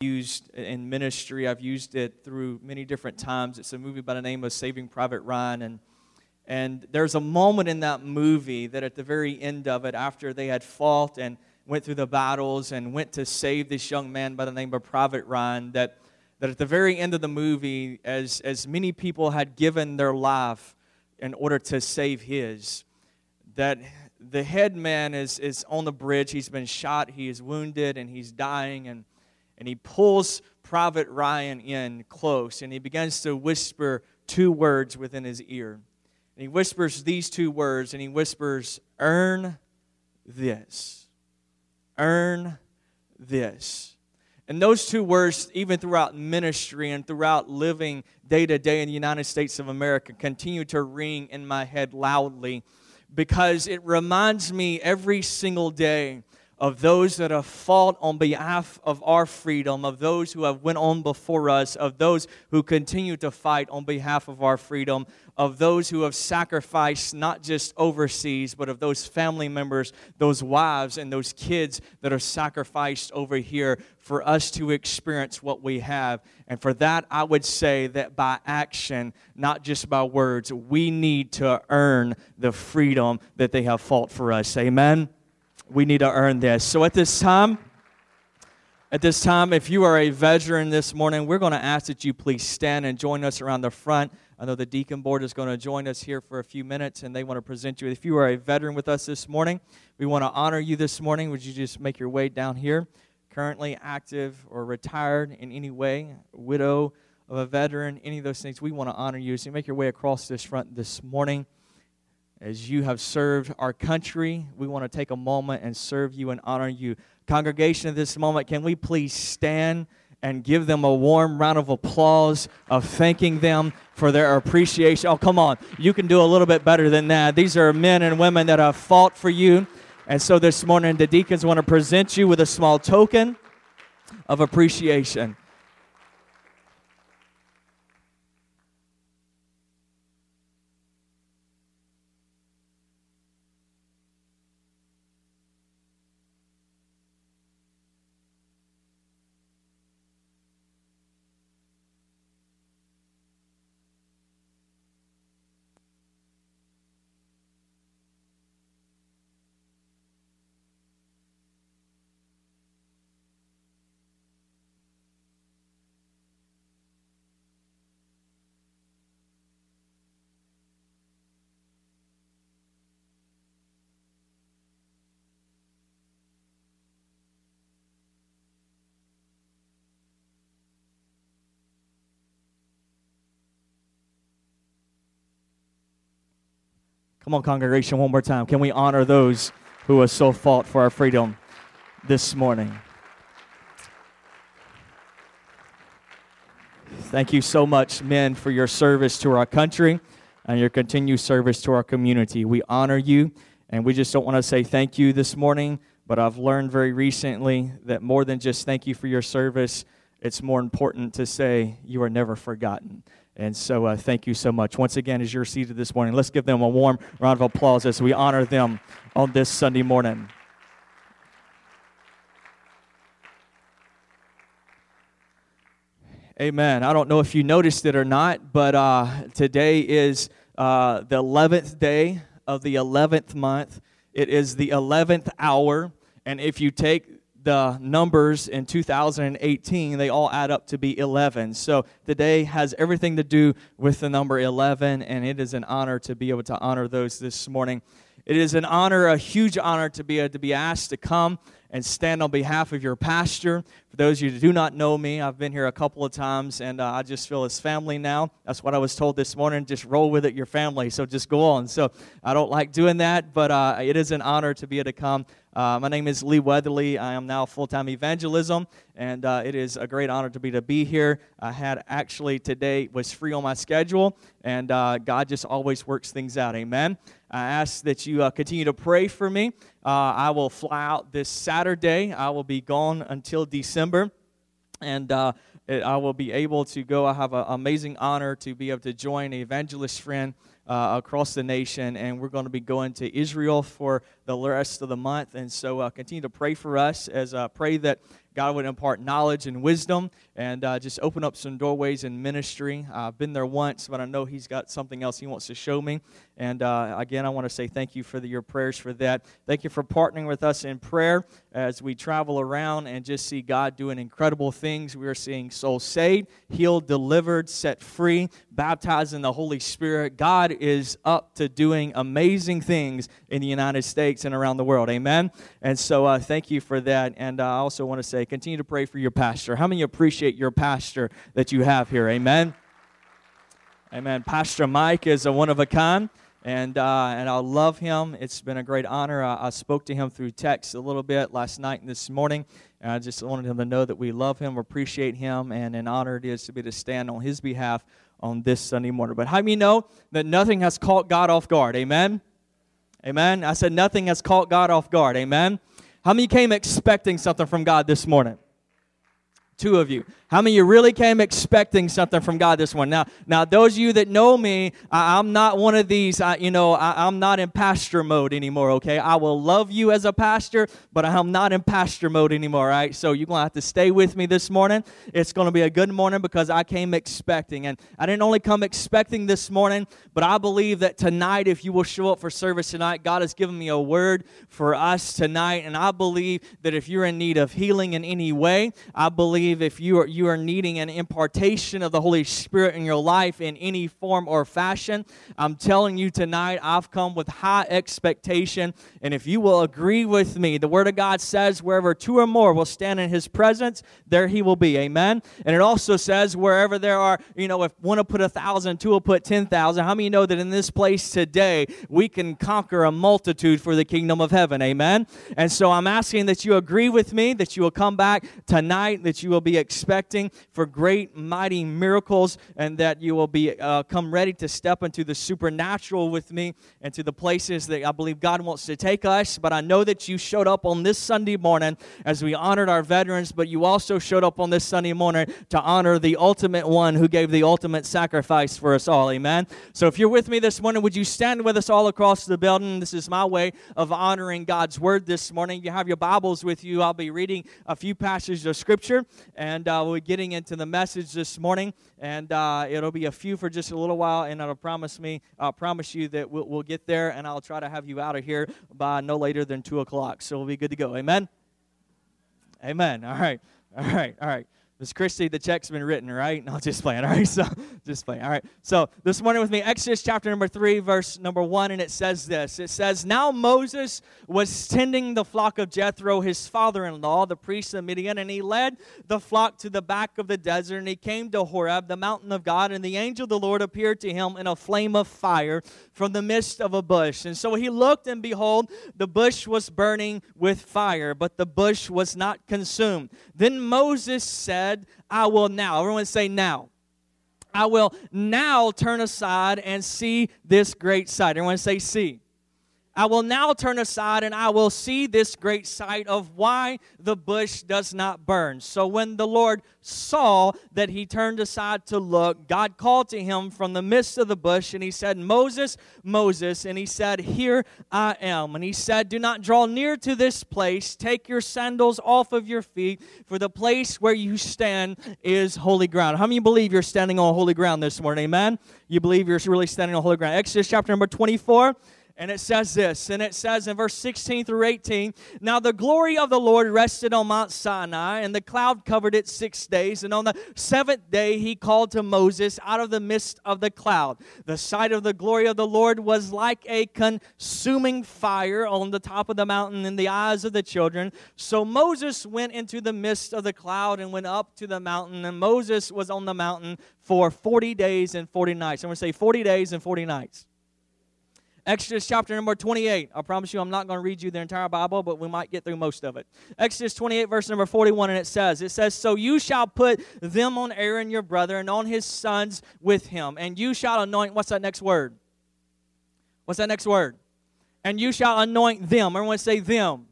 used in ministry. I've used it through many different times. It's a movie by the name of Saving Private Ryan. And, and there's a moment in that movie that at the very end of it, after they had fought and went through the battles and went to save this young man by the name of Private Ryan, that, that at the very end of the movie, as, as many people had given their life in order to save his, that the head man is, is on the bridge. He's been shot, he is wounded, and he's dying. And and he pulls Private Ryan in close and he begins to whisper two words within his ear. And he whispers these two words and he whispers, Earn this. Earn this. And those two words, even throughout ministry and throughout living day to day in the United States of America, continue to ring in my head loudly because it reminds me every single day of those that have fought on behalf of our freedom, of those who have went on before us, of those who continue to fight on behalf of our freedom, of those who have sacrificed not just overseas, but of those family members, those wives, and those kids that are sacrificed over here for us to experience what we have. And for that, I would say that by action, not just by words, we need to earn the freedom that they have fought for us. Amen we need to earn this. So at this time, at this time, if you are a veteran this morning, we're going to ask that you please stand and join us around the front. I know the deacon board is going to join us here for a few minutes and they want to present you. If you are a veteran with us this morning, we want to honor you this morning. Would you just make your way down here? Currently active or retired in any way, widow of a veteran, any of those things, we want to honor you. So make your way across this front this morning. As you have served our country, we want to take a moment and serve you and honor you. Congregation, at this moment, can we please stand and give them a warm round of applause of thanking them for their appreciation? Oh, come on. You can do a little bit better than that. These are men and women that have fought for you. And so this morning, the deacons want to present you with a small token of appreciation. Come on, congregation, one more time. Can we honor those who have so fought for our freedom this morning? Thank you so much, men, for your service to our country and your continued service to our community. We honor you, and we just don't want to say thank you this morning, but I've learned very recently that more than just thank you for your service, it's more important to say you are never forgotten. And so, uh, thank you so much. Once again, as you're seated this morning, let's give them a warm round of applause as we honor them on this Sunday morning. Amen. I don't know if you noticed it or not, but uh, today is uh, the 11th day of the 11th month. It is the 11th hour. And if you take the numbers in 2018, they all add up to be 11. So today has everything to do with the number 11, and it is an honor to be able to honor those this morning. It is an honor, a huge honor to be able to be asked to come and stand on behalf of your pastor. For those of you who do not know me, I've been here a couple of times and uh, I just feel as family now. That's what I was told this morning. Just roll with it, your family. So just go on. So I don't like doing that, but uh, it is an honor to be able to come. Uh, my name is Lee Weatherly. I am now full time evangelism, and uh, it is a great honor to be to be here. I had actually today was free on my schedule, and uh, God just always works things out. Amen. I ask that you uh, continue to pray for me. Uh, I will fly out this Saturday. I will be gone until December, and uh, it, I will be able to go. I have an amazing honor to be able to join an evangelist friend uh, across the nation, and we're going to be going to Israel for the rest of the month. And so, uh, continue to pray for us as I uh, pray that God would impart knowledge and wisdom and uh, just open up some doorways in ministry. I've been there once, but I know He's got something else He wants to show me. And uh, again, I want to say thank you for the, your prayers for that. Thank you for partnering with us in prayer as we travel around and just see God doing incredible things. We are seeing souls saved, healed, delivered, set free, baptized in the Holy Spirit. God is up to doing amazing things in the United States and around the world. Amen. And so uh, thank you for that. And uh, I also want to say, continue to pray for your pastor. How many appreciate your pastor that you have here? Amen. Amen. Pastor Mike is a one of a kind and uh, and I love him. It's been a great honor. I, I, spoke to him through text a little bit last night and this morning. And I just wanted him to know that we love him, appreciate him, and an honor it is to be to stand on his behalf on this Sunday morning. But how many know that nothing has caught God off guard? Amen. Amen. I said nothing has caught God off guard. Amen. How many came expecting something from God this morning? Two of you. How many of you really came expecting something from God this one? Now, now those of you that know me, I, am not one of these. I, you know, I, am not in pastor mode anymore. Okay, I will love you as a pastor, but I'm not in pastor mode anymore. Right? So you're gonna have to stay with me this morning. It's gonna be a good morning because I came expecting, and I didn't only come expecting this morning, but I believe that tonight, if you will show up for service tonight, God has given me a word for us tonight, and I believe that if you're in need of healing in any way, I believe if you are you are needing an impartation of the Holy Spirit in your life in any form or fashion, I'm telling you tonight, I've come with high expectation. And if you will agree with me, the Word of God says, wherever two or more will stand in His presence, there He will be. Amen. And it also says, wherever there are, you know, if one will put a thousand, two will put ten thousand. How many know that in this place today, we can conquer a multitude for the kingdom of heaven? Amen. And so I'm asking that you agree with me, that you will come back tonight, that you will be expecting expecting for great, mighty miracles, and that you will be uh, come ready to step into the supernatural with me and to the places that I believe God wants to take us. But I know that you showed up on this Sunday morning as we honored our veterans, but you also showed up on this Sunday morning to honor the ultimate one who gave the ultimate sacrifice for us all. Amen. So if you're with me this morning, would you stand with us all across the building? This is my way of honoring God's word this morning. You have your Bibles with you. I'll be reading a few passages of scripture, and uh, we'll getting into the message this morning, and uh, it'll be a few for just a little while, and I'll promise me, I'll promise you that we'll, we'll get there, and I'll try to have you out of here by no later than two o'clock. So we'll be good to go. Amen. Amen. All right. All right. All right. Miss Christy, the check's been written, right? No, just playing. All right, so just playing. All right. So this morning with me, Exodus chapter number three, verse number one, and it says this. It says, Now Moses was tending the flock of Jethro, his father-in-law, the priest of Midian, and he led the flock to the back of the desert, and he came to Horeb, the mountain of God, and the angel of the Lord appeared to him in a flame of fire from the midst of a bush. And so he looked, and behold, the bush was burning with fire, but the bush was not consumed. Then Moses said, said, I will now. Everyone say now. I will now turn aside and see this great sight. Everyone say see. I will now turn aside and I will see this great sight of why the bush does not burn. So when the Lord saw that he turned aside to look, God called to him from the midst of the bush and he said, Moses, Moses. And he said, Here I am. And he said, Do not draw near to this place. Take your sandals off of your feet, for the place where you stand is holy ground. How many believe you're standing on holy ground this morning? Amen? You believe you're really standing on holy ground. Exodus chapter number 24. And it says this, and it says in verse 16 through 18 Now the glory of the Lord rested on Mount Sinai, and the cloud covered it six days. And on the seventh day he called to Moses out of the midst of the cloud. The sight of the glory of the Lord was like a consuming fire on the top of the mountain in the eyes of the children. So Moses went into the midst of the cloud and went up to the mountain, and Moses was on the mountain for 40 days and 40 nights. I'm going to say 40 days and 40 nights. Exodus chapter number 28. I promise you I'm not going to read you the entire Bible, but we might get through most of it. Exodus 28, verse number 41, and it says, It says, So you shall put them on Aaron your brother and on his sons with him, and you shall anoint. What's that next word? What's that next word? And you shall anoint them. Everyone say them.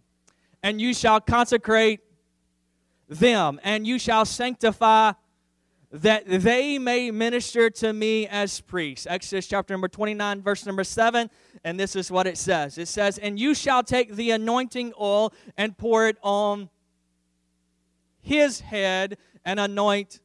And you shall consecrate them, and you shall sanctify that they may minister to me as priests. Exodus chapter number 29, verse number 7. And this is what it says. It says, And you shall take the anointing oil and pour it on his head and anoint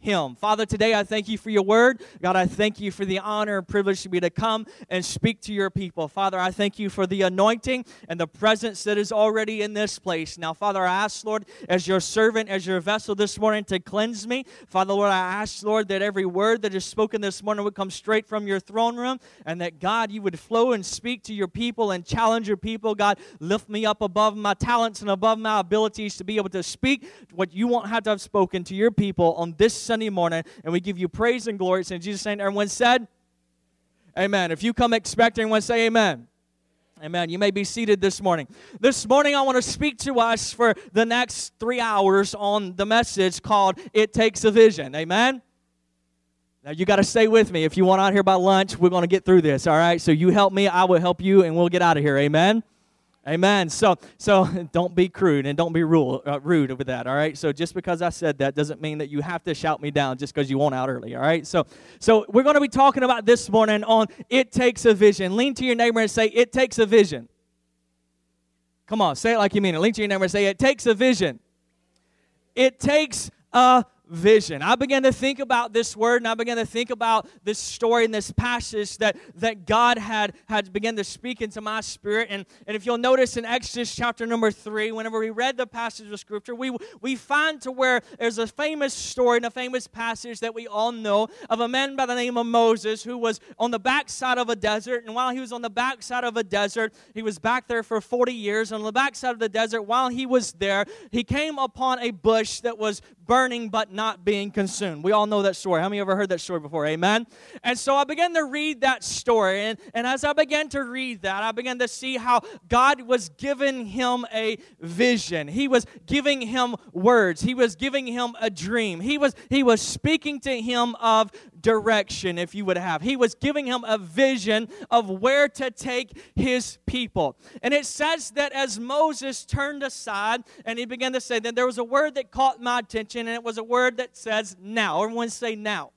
him. Father, today I thank you for your word. God, I thank you for the honor and privilege to be to come and speak to your people. Father, I thank you for the anointing and the presence that is already in this place. Now, Father, I ask, Lord, as your servant, as your vessel this morning to cleanse me. Father, Lord, I ask, Lord, that every word that is spoken this morning would come straight from your throne room and that, God, you would flow and speak to your people and challenge your people. God, lift me up above my talents and above my abilities to be able to speak what you won't have to have spoken to your people on this Sunday morning, and we give you praise and glory. It's in Jesus' name. Everyone said, Amen. If you come expecting, everyone say Amen. Amen. You may be seated this morning. This morning, I want to speak to us for the next three hours on the message called It Takes a Vision. Amen. Now, you got to stay with me. If you want out here by lunch, we're going to get through this, all right? So, you help me, I will help you, and we'll get out of here. Amen. Amen. So, so don't be crude and don't be rude, uh, rude with that. All right. So just because I said that doesn't mean that you have to shout me down just because you want out early. All right. So, so we're going to be talking about this morning on it takes a vision. Lean to your neighbor and say it takes a vision. Come on, say it like you mean it. Lean to your neighbor and say it takes a vision. It takes a vision. I began to think about this word and I began to think about this story and this passage that, that God had, had begun to speak into my spirit. And, and if you'll notice in Exodus chapter number three, whenever we read the passage of scripture, we, we find to where there's a famous story and a famous passage that we all know of a man by the name of Moses who was on the backside of a desert. And while he was on the backside of a desert, he was back there for 40 years. On the backside of the desert, while he was there, he came upon a bush that was burning but not being consumed. We all know that story. How many ever heard that story before? Amen. And so I began to read that story. And, and as I began to read that, I began to see how God was giving him a vision. He was giving him words. He was giving him a dream. He was he was speaking to him of direction, if you would have. He was giving him a vision of where to take his people. And it says that as Moses turned aside and he began to say, that there was a word that caught my attention, and it was a word that says now. Everyone say now.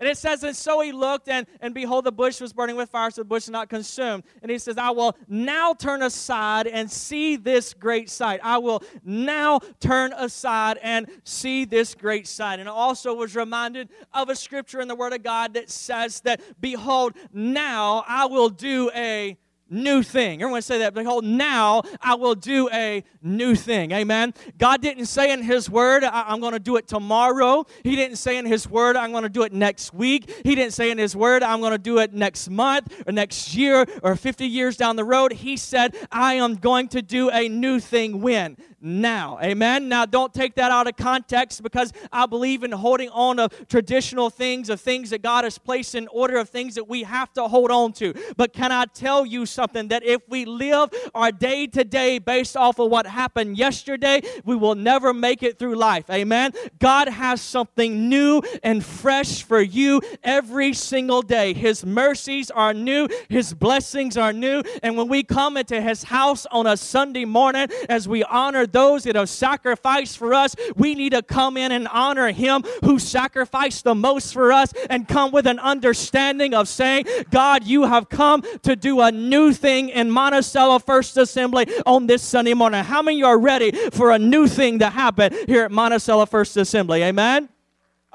And it says, And so he looked, and, and behold, the bush was burning with fire, so the bush was not consumed. And he says, I will now turn aside and see this great sight. I will now turn aside and see this great sight. And also was reminded of a scripture in the Word of God that says that, Behold, now I will do a new thing. Everyone say that. Behold, now I will do a new thing. Amen. God didn't say in His Word, I'm going to do it tomorrow. He didn't say in His Word, I'm going to do it next week. He didn't say in His Word, I'm going to do it next month or next year or 50 years down the road. He said, I am going to do a new thing when? Now. Amen. Now, don't take that out of context because I believe in holding on to traditional things, of things that God has placed in order, of things that we have to hold on to. But can I tell you something that if we live our day to day based off of what happened yesterday, we will never make it through life. Amen. God has something new and fresh for you every single day. His mercies are new, His blessings are new. And when we come into His house on a Sunday morning, as we honor those that have sacrificed for us, we need to come in and honor Him who sacrificed the most for us and come with an understanding of saying, God, you have come to do a new thing in Monticello First Assembly on this Sunday morning. How many are ready for a new thing to happen here at Monticello First Assembly? Amen.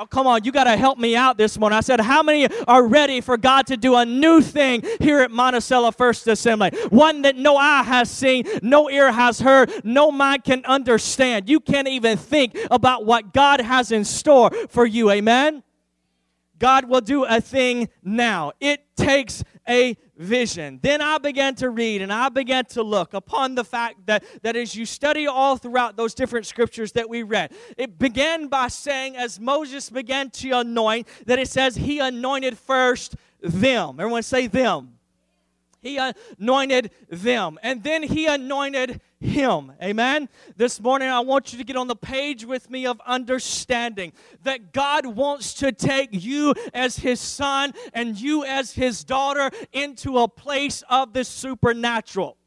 Oh, come on, you got to help me out this morning. I said, How many are ready for God to do a new thing here at Monticello First Assembly? One that no eye has seen, no ear has heard, no mind can understand. You can't even think about what God has in store for you. Amen? God will do a thing now. It takes a vision. Then I began to read and I began to look upon the fact that, that as you study all throughout those different scriptures that we read, it began by saying, as Moses began to anoint, that it says he anointed first them. Everyone say them. He anointed them. And then he anointed him. Amen. This morning, I want you to get on the page with me of understanding that God wants to take you as his son and you as his daughter into a place of the supernatural.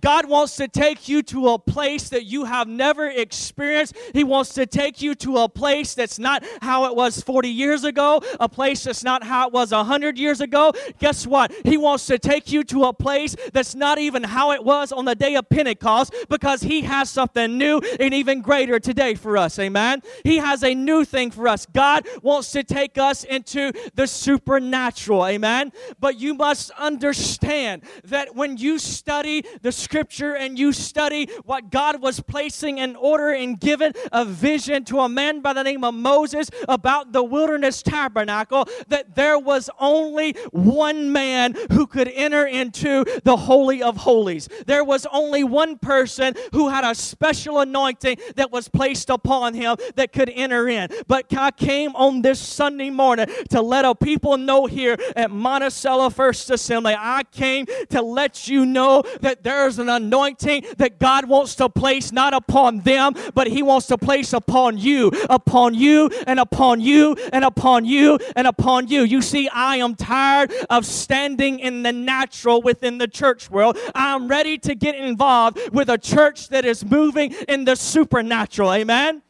God wants to take you to a place that you have never experienced. He wants to take you to a place that's not how it was 40 years ago, a place that's not how it was 100 years ago. Guess what? He wants to take you to a place that's not even how it was on the day of Pentecost because He has something new and even greater today for us. Amen. He has a new thing for us. God wants to take us into the supernatural. Amen. But you must understand that when you study the scripture and you study what God was placing in order and given a vision to a man by the name of Moses about the wilderness tabernacle, that there was only one man who could enter into the Holy of Holies. There was only one person who had a special anointing that was placed upon him that could enter in. But I came on this Sunday morning to let a people know here at Monticello First Assembly. I came to let you know that there's an anointing that God wants to place not upon them, but He wants to place upon you, upon you, and upon you, and upon you, and upon you. You see, I am tired of standing in the natural within the church world. I'm ready to get involved with a church that is moving in the supernatural. Amen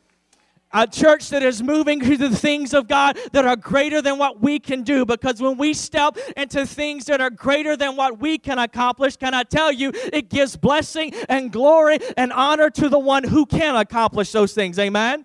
a church that is moving to the things of God that are greater than what we can do. Because when we step into things that are greater than what we can accomplish, can I tell you, it gives blessing and glory and honor to the one who can accomplish those things. Amen.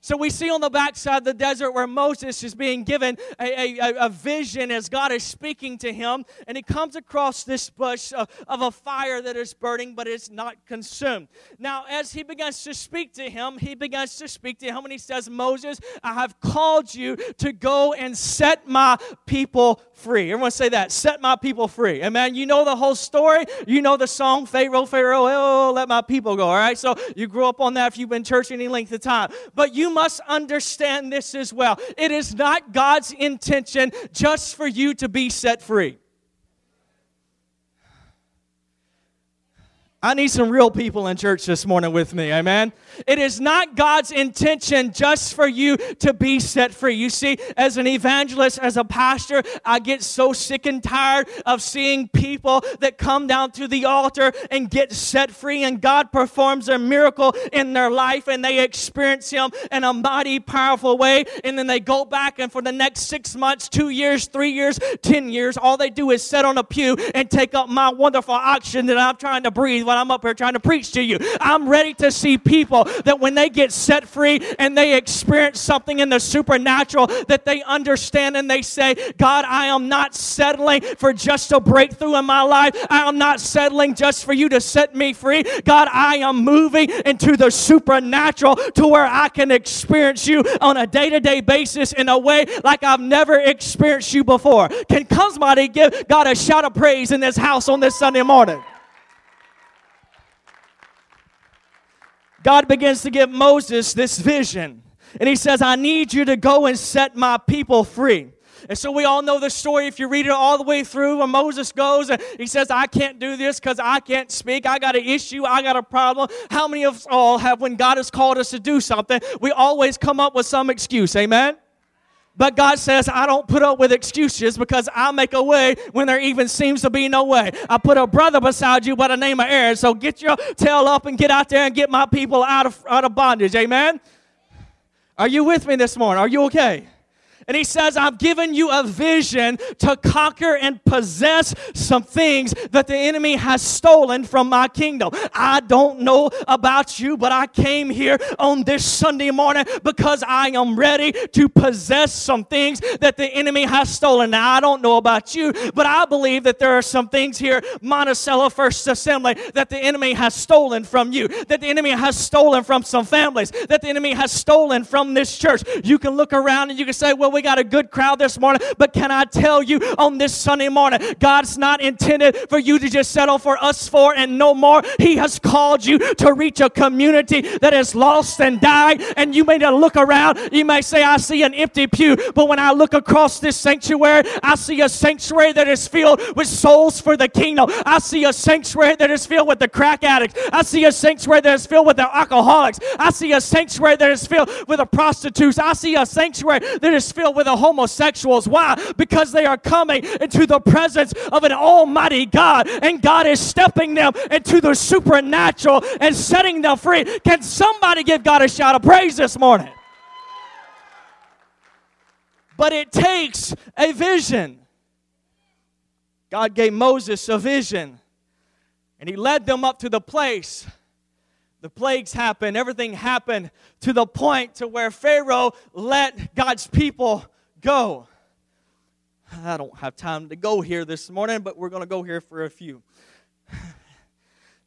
So we see on the backside of the desert where Moses is being given a, a, a, vision as God is speaking to him, and he comes across this bush of, of a fire that is burning, but it's not consumed. Now, as he begins to speak to him, he begins to speak to him, and he says, Moses, I have called you to go and set my people free. Everyone say that. Set my people free. Amen. You know the whole story. You know the song, Pharaoh, Pharaoh, oh, let my people go. All right. So you grew up on that if you've been church any length of time. But you must understand this as well. It is not God's intention just for you to be set free. I need some real people in church this morning with me, amen? It is not God's intention just for you to be set free. You see, as an evangelist, as a pastor, I get so sick and tired of seeing people that come down to the altar and get set free, and God performs a miracle in their life, and they experience Him in a mighty, powerful way, and then they go back, and for the next six months, two years, three years, ten years, all they do is sit on a pew and take up my wonderful oxygen that I'm trying to breathe when I'm up here trying to preach to you. I'm ready to see people that when they get set free and they experience something in the supernatural, that they understand and they say, God, I am not settling for just a breakthrough in my life. I am not settling just for you to set me free. God, I am moving into the supernatural to where I can experience you on a day to day basis in a way like I've never experienced you before. Can somebody give God a shout of praise in this house on this Sunday morning? God begins to give Moses this vision. And he says, I need you to go and set my people free. And so we all know the story. If you read it all the way through, when Moses goes and he says, I can't do this because I can't speak. I got an issue. I got a problem. How many of us all have, when God has called us to do something, we always come up with some excuse? Amen? But God says, I don't put up with excuses because I make a way when there even seems to be no way. I put a brother beside you by the name of Aaron. So get your tail up and get out there and get my people out of, out of bondage. Amen? Are you with me this morning? Are you okay? And he says, I've given you a vision to conquer and possess some things that the enemy has stolen from my kingdom. I don't know about you, but I came here on this Sunday morning because I am ready to possess some things that the enemy has stolen. Now, I don't know about you, but I believe that there are some things here, Monticello First Assembly, that the enemy has stolen from you, that the enemy has stolen from some families, that the enemy has stolen from this church. You can look around and you can say, well, we got a good crowd this morning, but can I tell you on this Sunday morning, God's not intended for you to just settle for us four and no more. He has called you to reach a community that is lost and died. And you may look around, you may say, I see an empty pew, but when I look across this sanctuary, I see a sanctuary that is filled with souls for the kingdom. I see a sanctuary that is filled with the crack addicts. I see a sanctuary that is filled with the alcoholics. I see a sanctuary that is filled with the prostitutes. I see a sanctuary that is filled with the homosexuals. Why? Because they are coming into the presence of an almighty God, and God is stepping them into the supernatural and setting them free. Can somebody give God a shout of praise this morning? But it takes a vision. God gave Moses a vision, and he led them up to the place the plagues happened everything happened to the point to where pharaoh let god's people go. I don't have time to go here this morning but we're going to go here for a few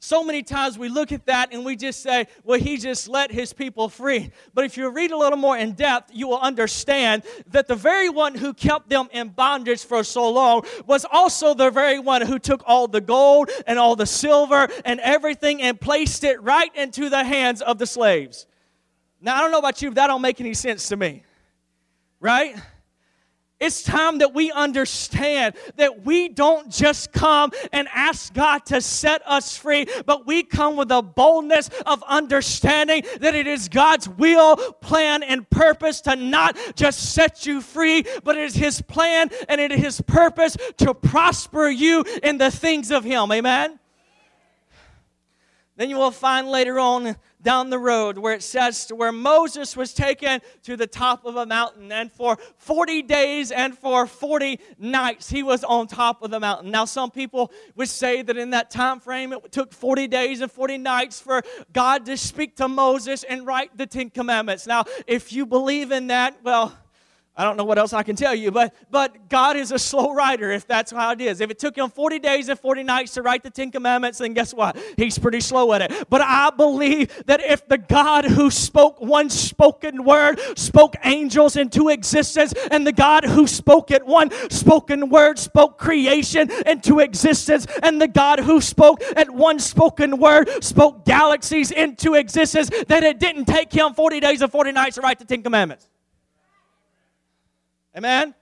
so many times we look at that and we just say, well, he just let his people free. But if you read a little more in depth, you will understand that the very one who kept them in bondage for so long was also the very one who took all the gold and all the silver and everything and placed it right into the hands of the slaves. Now, I don't know about you, but that don't make any sense to me. Right? It's time that we understand that we don't just come and ask God to set us free, but we come with a boldness of understanding that it is God's will, plan, and purpose to not just set you free, but it is His plan and it is His purpose to prosper you in the things of Him. Amen? Then you will find later on down the road where it says where Moses was taken to the top of a mountain and for 40 days and for 40 nights he was on top of the mountain. Now some people would say that in that time frame it took 40 days and 40 nights for God to speak to Moses and write the 10 commandments. Now if you believe in that, well, I don't know what else I can tell you, but, but God is a slow writer if that's how it is. If it took him 40 days and 40 nights to write the Ten Commandments, then guess what? He's pretty slow at it. But I believe that if the God who spoke one spoken word spoke angels into existence, and the God who spoke it one spoken word spoke creation into existence, and the God who spoke at one spoken word spoke galaxies into existence, that it didn't take him 40 days and 40 nights to write the Ten Commandments. Amen?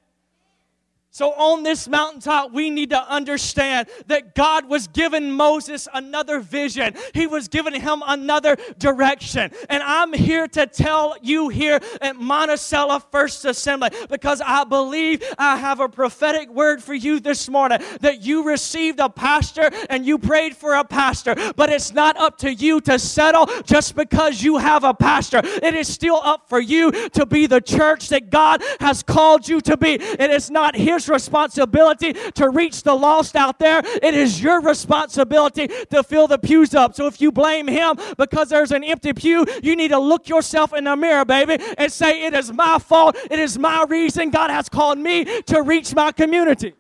So, on this mountaintop, we need to understand that God was giving Moses another vision. He was giving him another direction. And I'm here to tell you here at Monticello First Assembly because I believe I have a prophetic word for you this morning that you received a pastor and you prayed for a pastor. But it's not up to you to settle just because you have a pastor. It is still up for you to be the church that God has called you to be. It is not his responsibility to reach the lost out there. It is your responsibility to fill the pews up. So if you blame him because there's an empty pew, you need to look yourself in the mirror, baby, and say, It is my fault. It is my reason. God has called me to reach my community.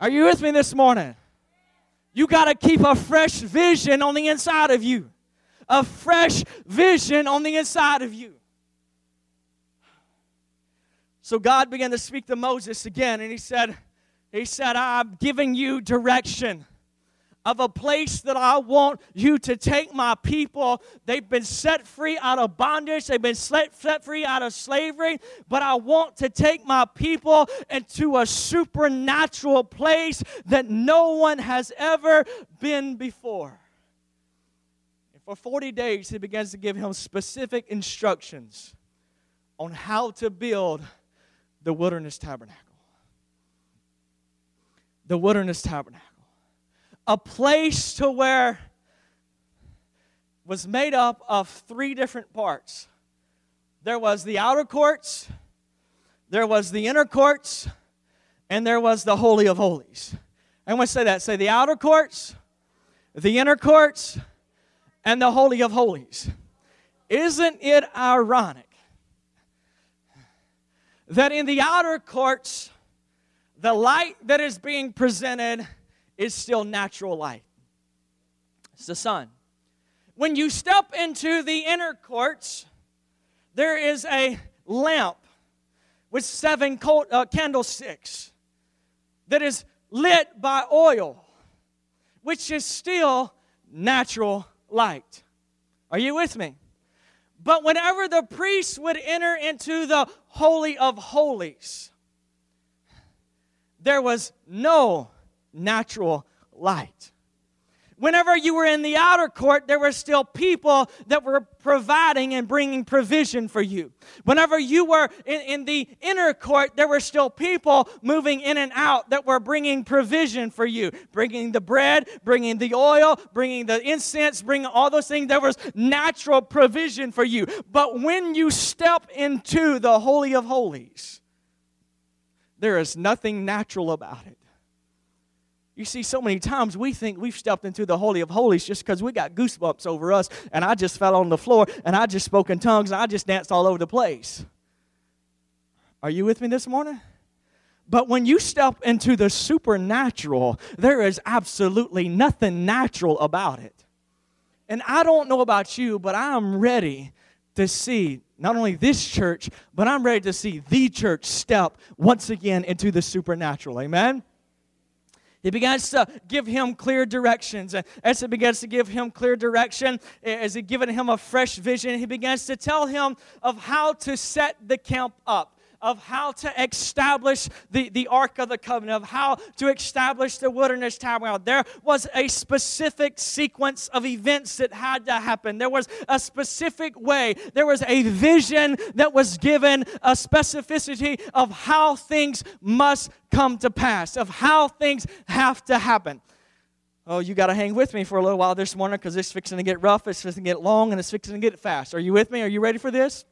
Are you with me this morning? You got to keep a fresh vision on the inside of you. A fresh vision on the inside of you. So God began to speak to Moses again, and he said, He said, I'm giving you direction of a place that I want you to take my people. They've been set free out of bondage, they've been set, free out of slavery, but I want to take my people into a supernatural place that no one has ever been before. For 40 days, he begins to give him specific instructions on how to build the wilderness tabernacle. The wilderness tabernacle. A place to where was made up of three different parts. There was the outer courts, there was the inner courts, and there was the Holy of Holies. I want to say that. Say the outer courts, the inner courts, and the Holy of Holies. Isn't it ironic that in the outer courts, the light that is being presented is still natural light. It's the sun. When you step into the inner courts, there is a lamp with seven uh, candlesticks that is lit by oil, which is still natural light. Are you with me? But whenever the priest would enter into the Holy of Holies, there was no natural light. Whenever you were in the outer court, there were still people that were providing and bringing provision for you. Whenever you were in, in, the inner court, there were still people moving in and out that were bringing provision for you, bringing the bread, bringing the oil, bringing the incense, bringing all those things. There was natural provision for you. But when you step into the Holy of Holies, there is nothing natural about it. You see, so many times we think we've stepped into the Holy of Holies just because we got goosebumps over us, and I just fell on the floor, and I just spoke in tongues, and I just danced all over the place. Are you with me this morning? But when you step into the supernatural, there is absolutely nothing natural about it. And I don't know about you, but I'm ready to see not only this church, but I'm ready to see the church step once again into the supernatural. Amen? He begins to give him clear directions. And as he begins to give him clear direction, as he given him a fresh vision, he begins to tell him of how to set the camp up of how to establish the, the Ark of the Covenant, of how to establish the wilderness tabernacle. There was a specific sequence of events that had to happen. There was a specific way. There was a vision that was given, a specificity of how things must come to pass, of how things have to happen. Oh, you got to hang with me for a little while this morning because it's fixing to get rough, it's fixing to get long, and it's fixing to get fast. Are you with me? Are you ready for this?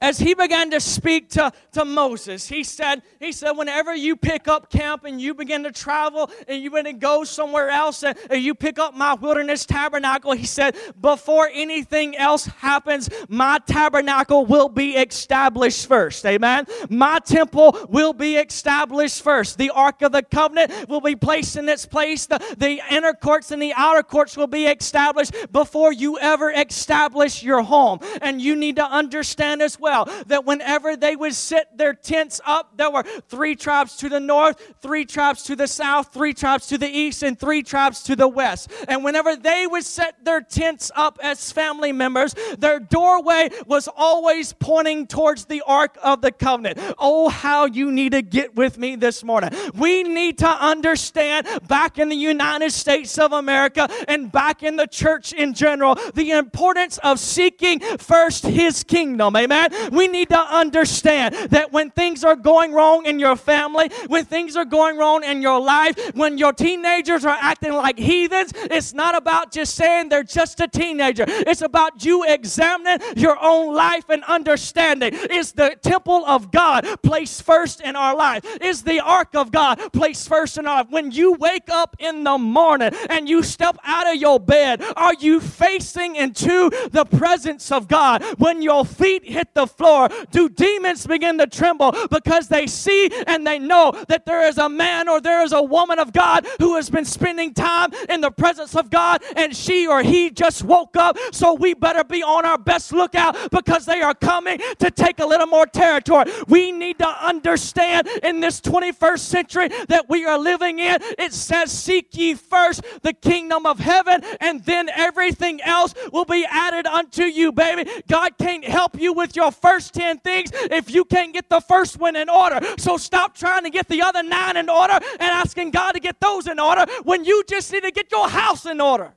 As he began to speak to, to Moses, he said, he said, whenever you pick up camp and you begin to travel and you begin to go somewhere else and, and you pick up my wilderness tabernacle, he said, before anything else happens, my tabernacle will be established first. Amen. My temple will be established first. The Ark of the Covenant will be placed in its place. The, the inner courts and the outer courts will be established before you ever establish your home. And you need to understand as well well that whenever they would set their tents up, there were three tribes to the north, three tribes to the south, three tribes to the east, and three tribes to the west. And whenever they would set their tents up as family members, their doorway was always pointing towards the Ark of the Covenant. Oh, how you need to get with me this morning. We need to understand back in the United States of America and back in the church in general the importance of seeking first His kingdom. Amen. We need to understand that when things are going wrong in your family, when things are going wrong in your life, when your teenagers are acting like heathens, it's not about just saying they're just a teenager. It's about you examining your own life and understanding. Is the temple of God placed first in our life? Is the ark of God placed first in our life? When you wake up in the morning and you step out of your bed, are you facing into the presence of God? When your feet hit the floor, do demons begin to tremble because they see and they know that there is a man or there is a woman of God who has been spending time in the presence of God and she or he just woke up. So we better be on our best lookout because they are coming to take a little more territory. We need to understand in this 21st century that we are living in, it says, Seek ye first the kingdom of heaven, and then everything else will be added unto you, baby. God can't help you with your first 10 things if you can't get the first one in order. So stop trying to get the other nine in order and asking God to get those in order when you just need to get your house in order.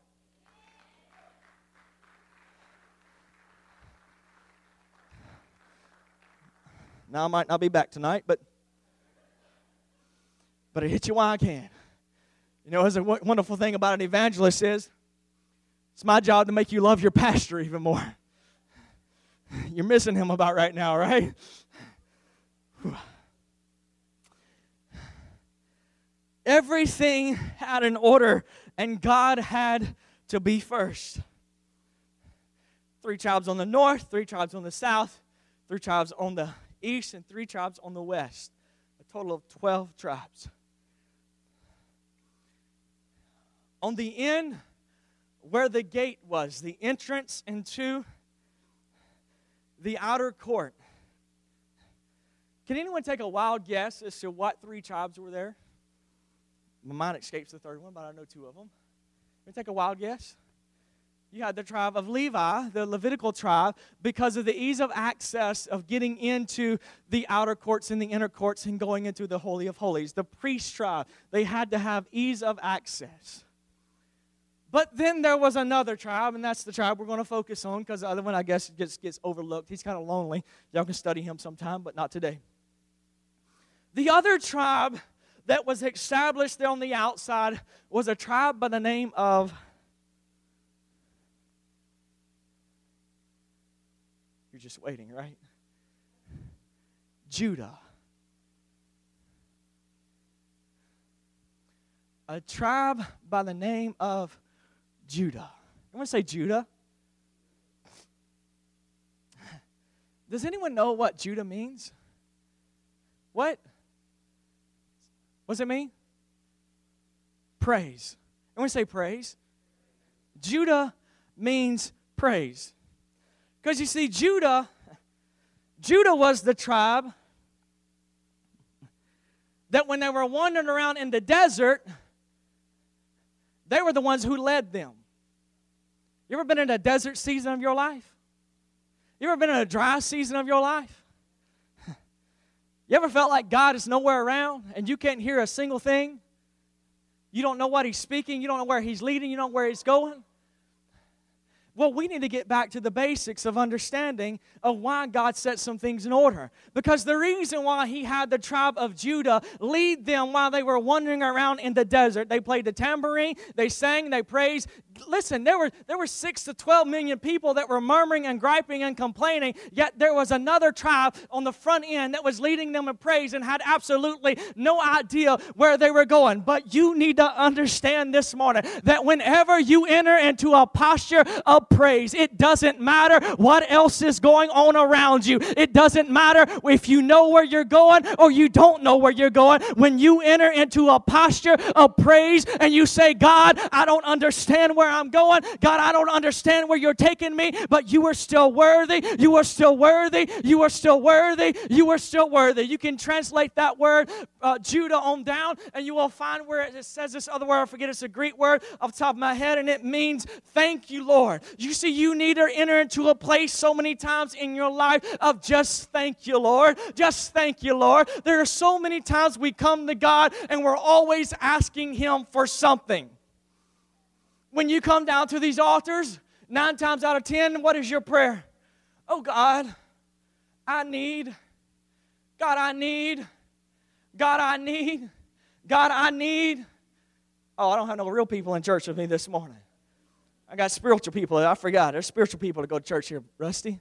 Now I might not be back tonight, but but I hit you while I can. You know, as a wonderful thing about an evangelist is, it's my job to make you love your pastor even more. You're missing him about right now, right? Everything had an order, and God had to be first. Three tribes on the north, three tribes on the south, three tribes on the east, and three tribes on the west. A total of 12 tribes. On the end, where the gate was, the entrance into the outer court. Can anyone take a wild guess as to what three tribes were there? My mind escapes the third one, but I know two of them. Can take a wild guess? You had the tribe of Levi, the Levitical tribe, because of the ease of access of getting into the outer courts and the inner courts and going into the Holy of Holies. The priest tribe, they had to have ease of access. But then there was another tribe, and that's the tribe we're going to focus on because the other one, I guess, gets, gets overlooked. He's kind of lonely. Y'all can study him sometime, but not today. The other tribe that was established there on the outside was a tribe by the name of. You're just waiting, right? Judah. A tribe by the name of Judah. I want to say Judah. Does anyone know what Judah means? What? What does it mean? Praise. Want to say praise. Judah means praise. Because you see, Judah, Judah was the tribe that when they were wandering around in the desert, they were the ones who led them. You ever been in a desert season of your life? You ever been in a dry season of your life? You ever felt like God is nowhere around and you can't hear a single thing? You don't know what He's speaking, you don't know where He's leading, you don't know where He's going? Well, we need to get back to the basics of understanding of why God set some things in order. Because the reason why He had the tribe of Judah lead them while they were wandering around in the desert, they played the tambourine, they sang, they praised. Listen, there were, there were six to 12 million people that were murmuring and griping and complaining, yet there was another tribe on the front end that was leading them in praise and had absolutely no idea where they were going. But you need to understand this morning that whenever you enter into a posture of praise. It doesn't matter what else is going on around you. It doesn't matter if you know where you're going or you don't know where you're going. When you enter into a posture of praise and you say, God, I don't understand where I'm going. God, I don't understand where you're taking me, but you are still worthy. You are still worthy. You are still worthy. You are still worthy. You can translate that word, uh, Judah, on down, and you will find where it says this other word. I forget it's a Greek word off top of my head, and it means thank you, Lord. You see, you need to enter into a place so many times in your life of just thank you, Lord. Just thank you, Lord. There are so many times we come to God and we're always asking Him for something. When you come down to these altars, nine times out of ten, what is your prayer? Oh, God, I need. God, I need. God, I need. God, I need. Oh, I don't have no real people in church with me this morning. I got spiritual people. I forgot. There's spiritual people to go to church here, Rusty.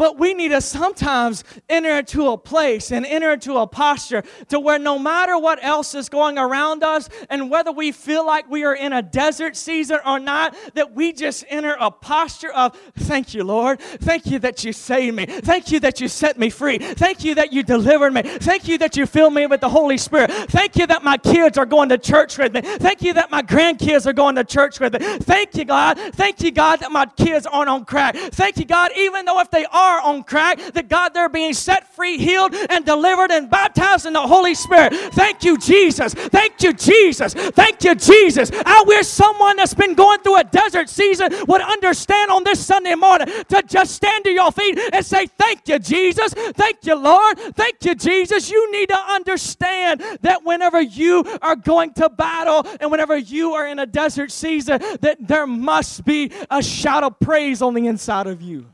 But we need to sometimes enter into a place and enter into a posture to where no matter what else is going around us and whether we feel like we are in a desert season or not, that we just enter a posture of, Thank you, Lord. Thank you that you saved me. Thank you that you set me free. Thank you that you delivered me. Thank you that you filled me with the Holy Spirit. Thank you that my kids are going to church with me. Thank you that my grandkids are going to church with me. Thank you, God. Thank you, God, that my kids aren't on crack. Thank you, God, even though if they are, are on crack, that God, they're being set free, healed, and delivered and baptized in the Holy Spirit. Thank you, Jesus. Thank you, Jesus. Thank you, Jesus. I wish someone that's been going through a desert season would understand on this Sunday morning to just stand to your feet and say, Thank you, Jesus. Thank you, Lord. Thank you, Jesus. You need to understand that whenever you are going to battle and whenever you are in a desert season, that there must be a shout of praise on the inside of you.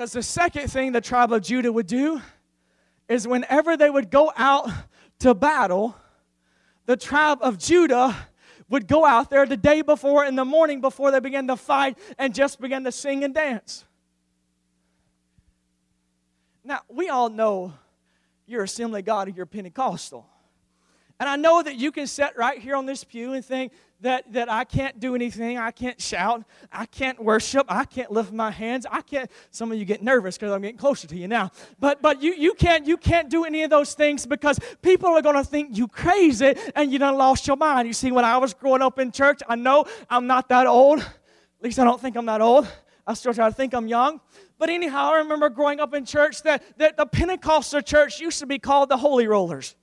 Because the second thing the tribe of Judah would do is whenever they would go out to battle, the tribe of Judah would go out there the day before in the morning before they began to fight and just began to sing and dance. Now, we all know you're Assembly God or you're Pentecostal. And I know that you can sit right here on this pew and think, that, that I can't do anything. I can't shout. I can't worship. I can't lift my hands. I can't. Some of you get nervous because I'm getting closer to you now. But but you, you can't you can't do any of those things because people are going to think you crazy and you done lost your mind. You see, when I was growing up in church, I know I'm not that old. At least I don't think I'm that old. I still try to think I'm young. But anyhow, I remember growing up in church that, that the Pentecostal church used to be called the Holy Rollers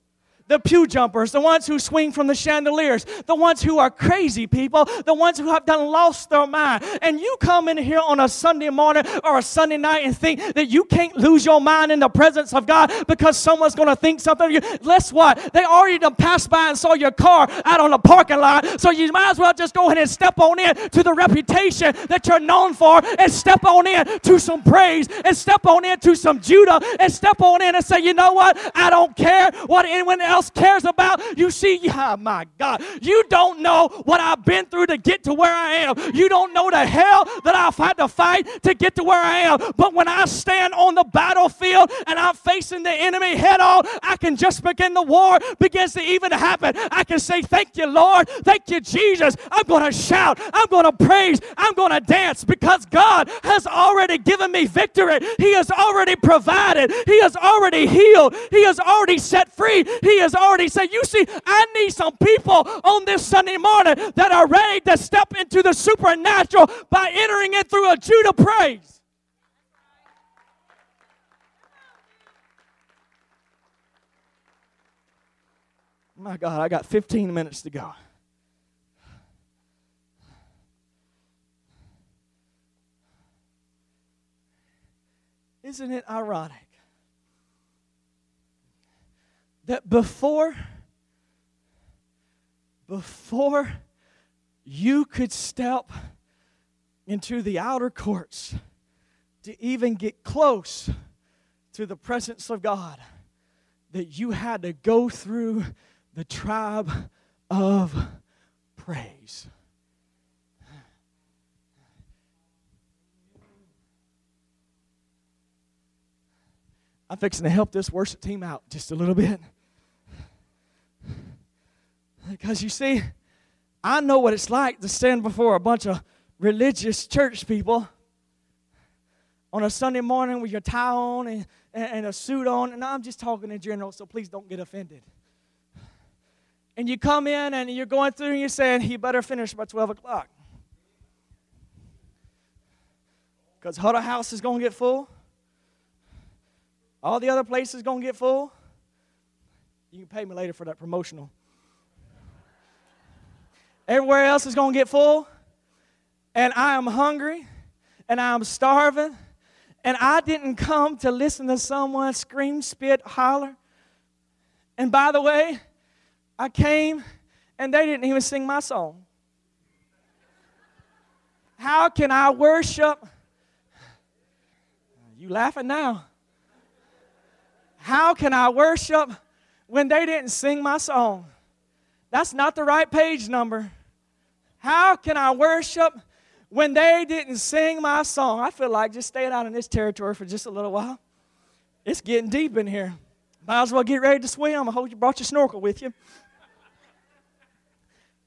the pew jumpers, the ones who swing from the chandeliers, the ones who are crazy people, the ones who have done lost their mind. And you come in here on a Sunday morning or a Sunday night and think that you can't lose your mind in the presence of God because someone's going to think something of you. Guess what? They already done passed by and saw your car out on the parking lot. So you might as well just go ahead and step on in to the reputation that you're known for and step on in to some praise and step on in to some Judah and step on in and say, you know what? I don't care what anyone else cares about. You see, yeah, my God, you don't know what I've been through to get to where I am. You don't know the hell that I've had to fight to get to where I am. But when I stand on the battlefield and I'm facing the enemy head on, I can just begin the war begins to even happen. I can say, Thank you, Lord. Thank you, Jesus. I'm going to shout. I'm going to praise. I'm going to dance because God has already given me victory. He has already provided. He has already healed. He has already set free. He has already said, You see, I need some people on this Sunday morning that are ready to step into the supernatural by entering it through a Judah praise. My God, I got 15 minutes to go. Isn't it ironic that before before you could step into the outer courts to even get close to the presence of God that you had to go through the tribe of praise. I'm fixing to help this worship team out just a little bit. Because you see, I know what it's like to stand before a bunch of religious church people on a Sunday morning with your tie on and, and, a suit on. And I'm just talking in general, so please don't get offended. And you come in and you're going through and you're saying, he better finish by 12 o'clock. Because Huddle House is going to get full. All the other places going to get full. You can pay me later for that promotional. Everywhere else is going to get full. And I am hungry and I'm starving. And I didn't come to listen to someone scream, spit, holler. And by the way, I came and they didn't even sing my song. How can I worship? You laughing now. How can I worship when they didn't sing my song? That's not the right page number. How can I worship when they didn't sing my song? I feel like just staying out in this territory for just a little while. It's getting deep in here. Might as well get ready to swim. I hope you brought your snorkel with you.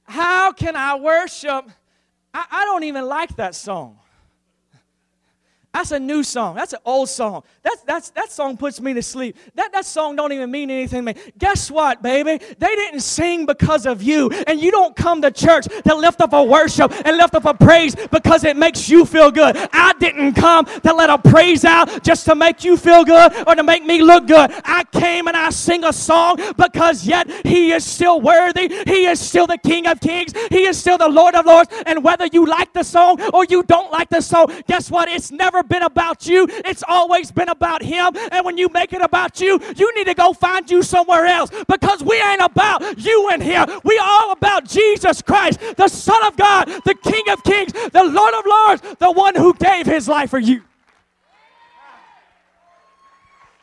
How can I worship? I, I don't even like that song. That's a new song. That's an old song. That's, that's, that song puts me to sleep. That, that song don't even mean anything to me. Guess what, baby? They didn't sing because of you. And you don't come to church to lift up a worship and lift up a praise because it makes you feel good. I didn't come to let a praise out just to make you feel good or to make me look good. I came and I sing a song because yet he is still worthy. He is still the King of Kings. He is still the Lord of Lords. And whether you like the song or you don't like the song, guess what? It's never never been about you, it's always been about Him. And when you make it about you, you need to go find you somewhere else because we ain't about you and Him. We all about Jesus Christ, the Son of God, the King of Kings, the Lord of Lords, the one who gave His life for you.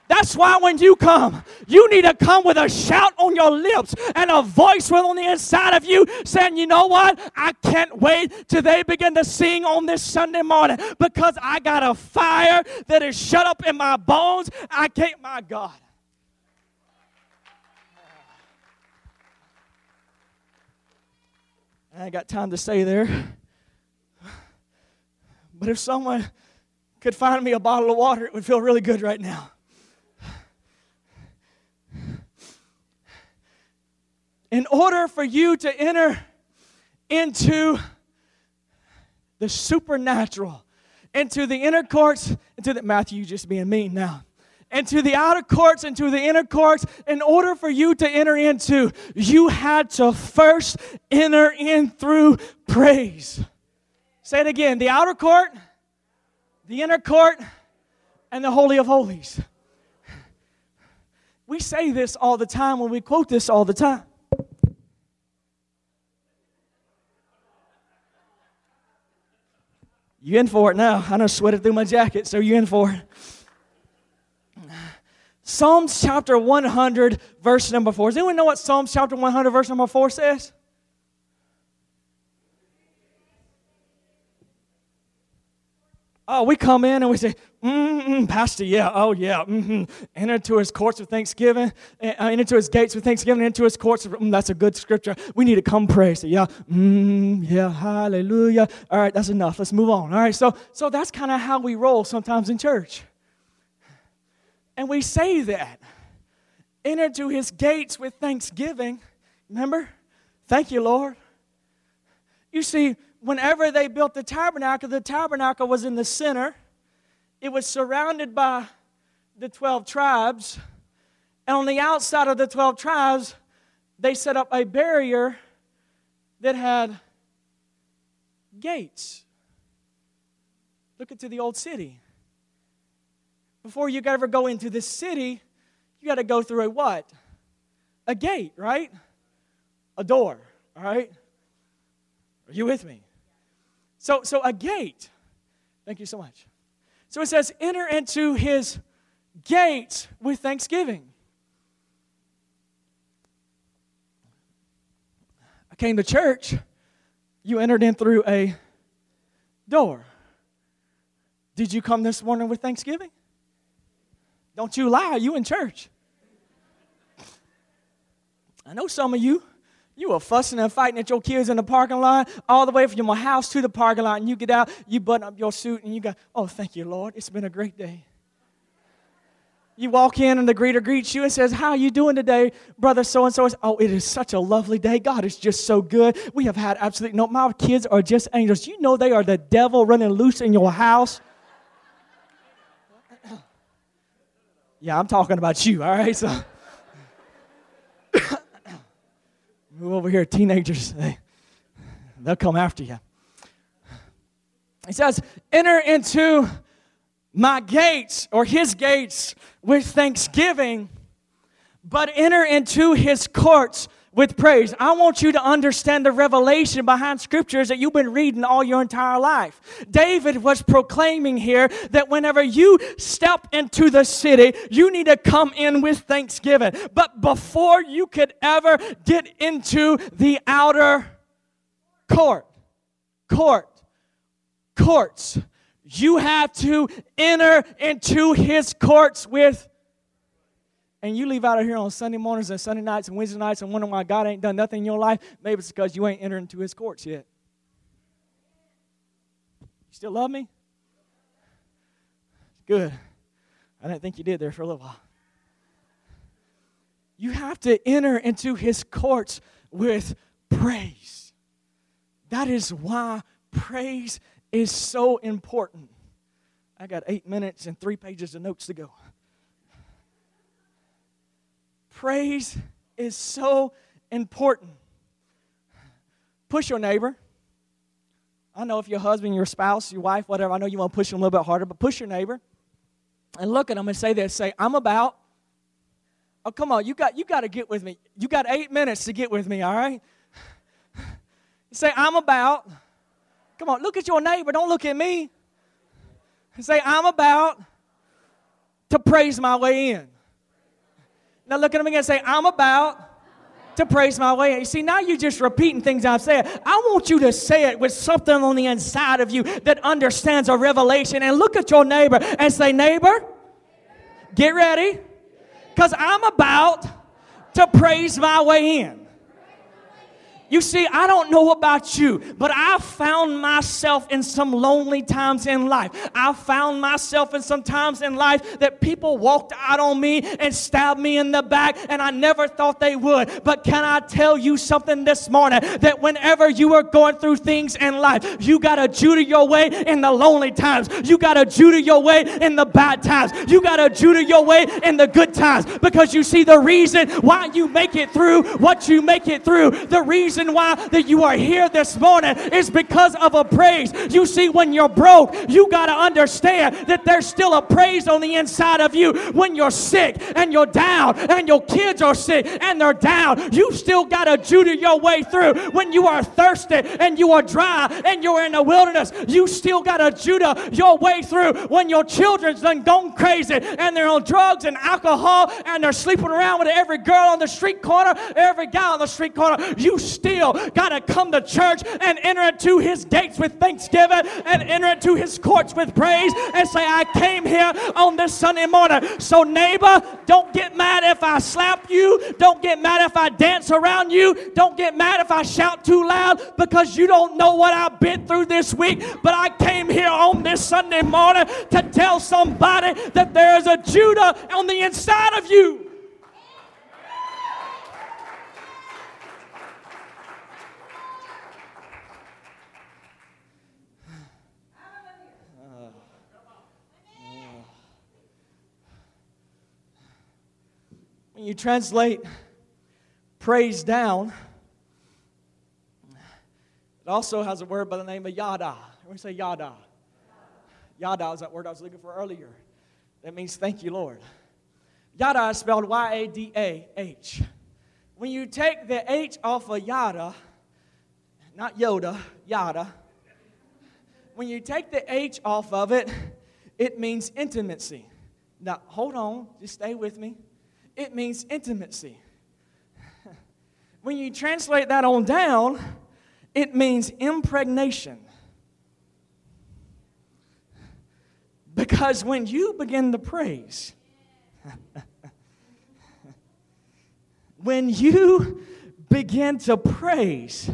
That's why when you come, you need to come with a shout on your lips and a voice on the inside of you saying, You know what? I can't wait till they begin to sing on this Sunday morning because I got a fire that is shut up in my bones. I can't, my God. I ain't got time to stay there. But if someone could find me a bottle of water, it would feel really good right now. In order for you to enter into the supernatural, into the inner courts, into the Matthew, just being mean now, into the outer courts, into the inner courts, in order for you to enter into, you had to first enter in through praise. Say it again the outer court, the inner court, and the Holy of Holies. We say this all the time when we quote this all the time. You in for it now. I know sweated through my jacket, so you in for it. Psalms chapter 100, verse number 4. Does anyone know what Psalms chapter 100, verse number 4 says? Oh, we come in and we say, mm Pastor, yeah, oh yeah, mm-hmm. enter into his courts with thanksgiving, uh, enter into his gates with thanksgiving, enter into his courts. With, mm, that's a good scripture. We need to come pray. So yeah, mm, yeah, hallelujah. All right, that's enough. Let's move on. All right, so so that's kind of how we roll sometimes in church. And we say that. Enter into his gates with thanksgiving. Remember? Thank you, Lord. You see, whenever they built the tabernacle, the tabernacle was in the center. It was surrounded by the 12 tribes. And on the outside of the 12 tribes, they set up a barrier that had gates. Look into the old city. Before you ever go into the city, you got to go through a what? A gate, right? A door, all right? Are you with me? So, so a gate. Thank you so much. So it says, enter into his gates with thanksgiving. I came to church. You entered in through a door. Did you come this morning with thanksgiving? Don't you lie, you in church. I know some of you you were fussing and fighting at your kids in the parking lot, all the way from your house to the parking lot, and you get out, you button up your suit, and you go, Oh, thank you, Lord. It's been a great day. You walk in, and the greeter greets you and says, How are you doing today, brother so and so? Oh, it is such a lovely day. God is just so good. We have had absolutely no, my kids are just angels. You know they are the devil running loose in your house. yeah, I'm talking about you, all right? So. Move over here, teenagers. They, they'll come after you. He says, Enter into my gates or his gates with thanksgiving, but enter into his courts with praise. I want you to understand the revelation behind scriptures that you've been reading all your entire life. David was proclaiming here that whenever you step into the city, you need to come in with thanksgiving. But before you could ever get into the outer court, court, courts, you have to enter into his courts with and you leave out of here on Sunday mornings and Sunday nights and Wednesday nights and wondering why God ain't done nothing in your life, maybe it's because you ain't entered into his courts yet. You still love me? Good. I didn't think you did there for a little while. You have to enter into his courts with praise. That is why praise is so important. I got eight minutes and three pages of notes to go. Praise is so important. Push your neighbor. I know if your husband, your spouse, your wife, whatever, I know you want to push them a little bit harder, but push your neighbor and look at them and say this say, I'm about. Oh, come on, you got you got to get with me. You got eight minutes to get with me, all right? Say, I'm about. Come on, look at your neighbor. Don't look at me. Say, I'm about to praise my way in. Now look at him again say, I'm about to praise my way. You see, now you're just repeating things I've said. I want you to say it with something on the inside of you that understands a revelation. And look at your neighbor and say, Neighbor, get ready, because I'm about to praise my way in. You see, I don't know about you, but I found myself in some lonely times in life. I found myself in some times in life that people walked out on me and stabbed me in the back, and I never thought they would. But can I tell you something this morning? That whenever you are going through things in life, you got to Judah your way in the lonely times. You got to Judah your way in the bad times. You got to Judah your way in the good times. Because you see, the reason why you make it through what you make it through, the reason why that you are here this morning is because of a praise. You see, when you're broke, you got to understand that there's still a praise on the inside of you. When you're sick and you're down and your kids are sick and they're down, you still got to Judah your way through. When you are thirsty and you are dry and you're in the wilderness, you still got to Judah your way through. When your children's done gone crazy and they're on drugs and alcohol and they're sleeping around with every girl on the street corner, every guy on the street corner, you still got to come to church and enter into his gates with thanksgiving and enter into his courts with praise and say, I came here on this Sunday morning. So, neighbor, don't get mad if I slap you. Don't get mad if I dance around you. Don't get mad if I shout too loud because you don't know what I've been through this week. But I came here on this Sunday morning to tell somebody that there is a Judah on the inside of you. When you translate praise down, it also has a word by the name of yada. We say yada. Yada is that word I was looking for earlier. That means thank you, Lord. Yada is spelled Y A D A H. When you take the H off of yada, not Yoda, yada, when you take the H off of it, it means intimacy. Now, hold on, just stay with me it means intimacy. when you translate that on down, it means impregnation. Because when you begin to praise, when you begin to praise,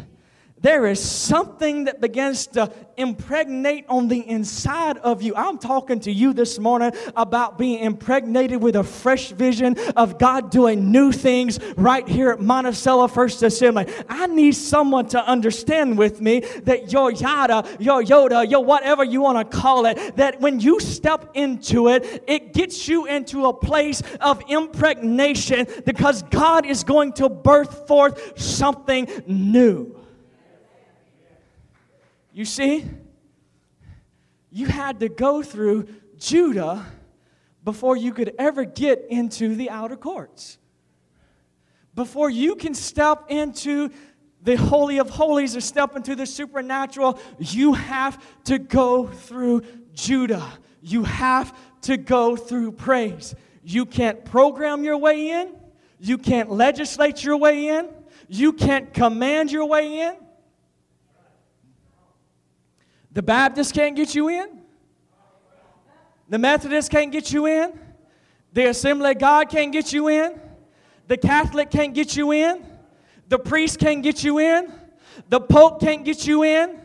there is something that begins to impregnate on the inside of you. I'm talking to you this morning about being impregnated with a fresh vision of God doing new things right here at Monticello First Assembly. I need someone to understand with me that your yada, your yoda, your whatever you want to call it, that when you step into it, it gets you into a place of impregnation because God is going to birth forth something new. You see, you had to go through Judah before you could ever get into the outer courts. Before you can step into the Holy of Holies or step into the supernatural, you have to go through Judah. You have to go through praise. You can't program your way in, you can't legislate your way in, you can't command your way in. The Baptist can't get you in. The Methodist can't get you in. The Assembly of God can't get you in. The Catholic can't get you in. The priest can't get you in. The Pope can't get you in.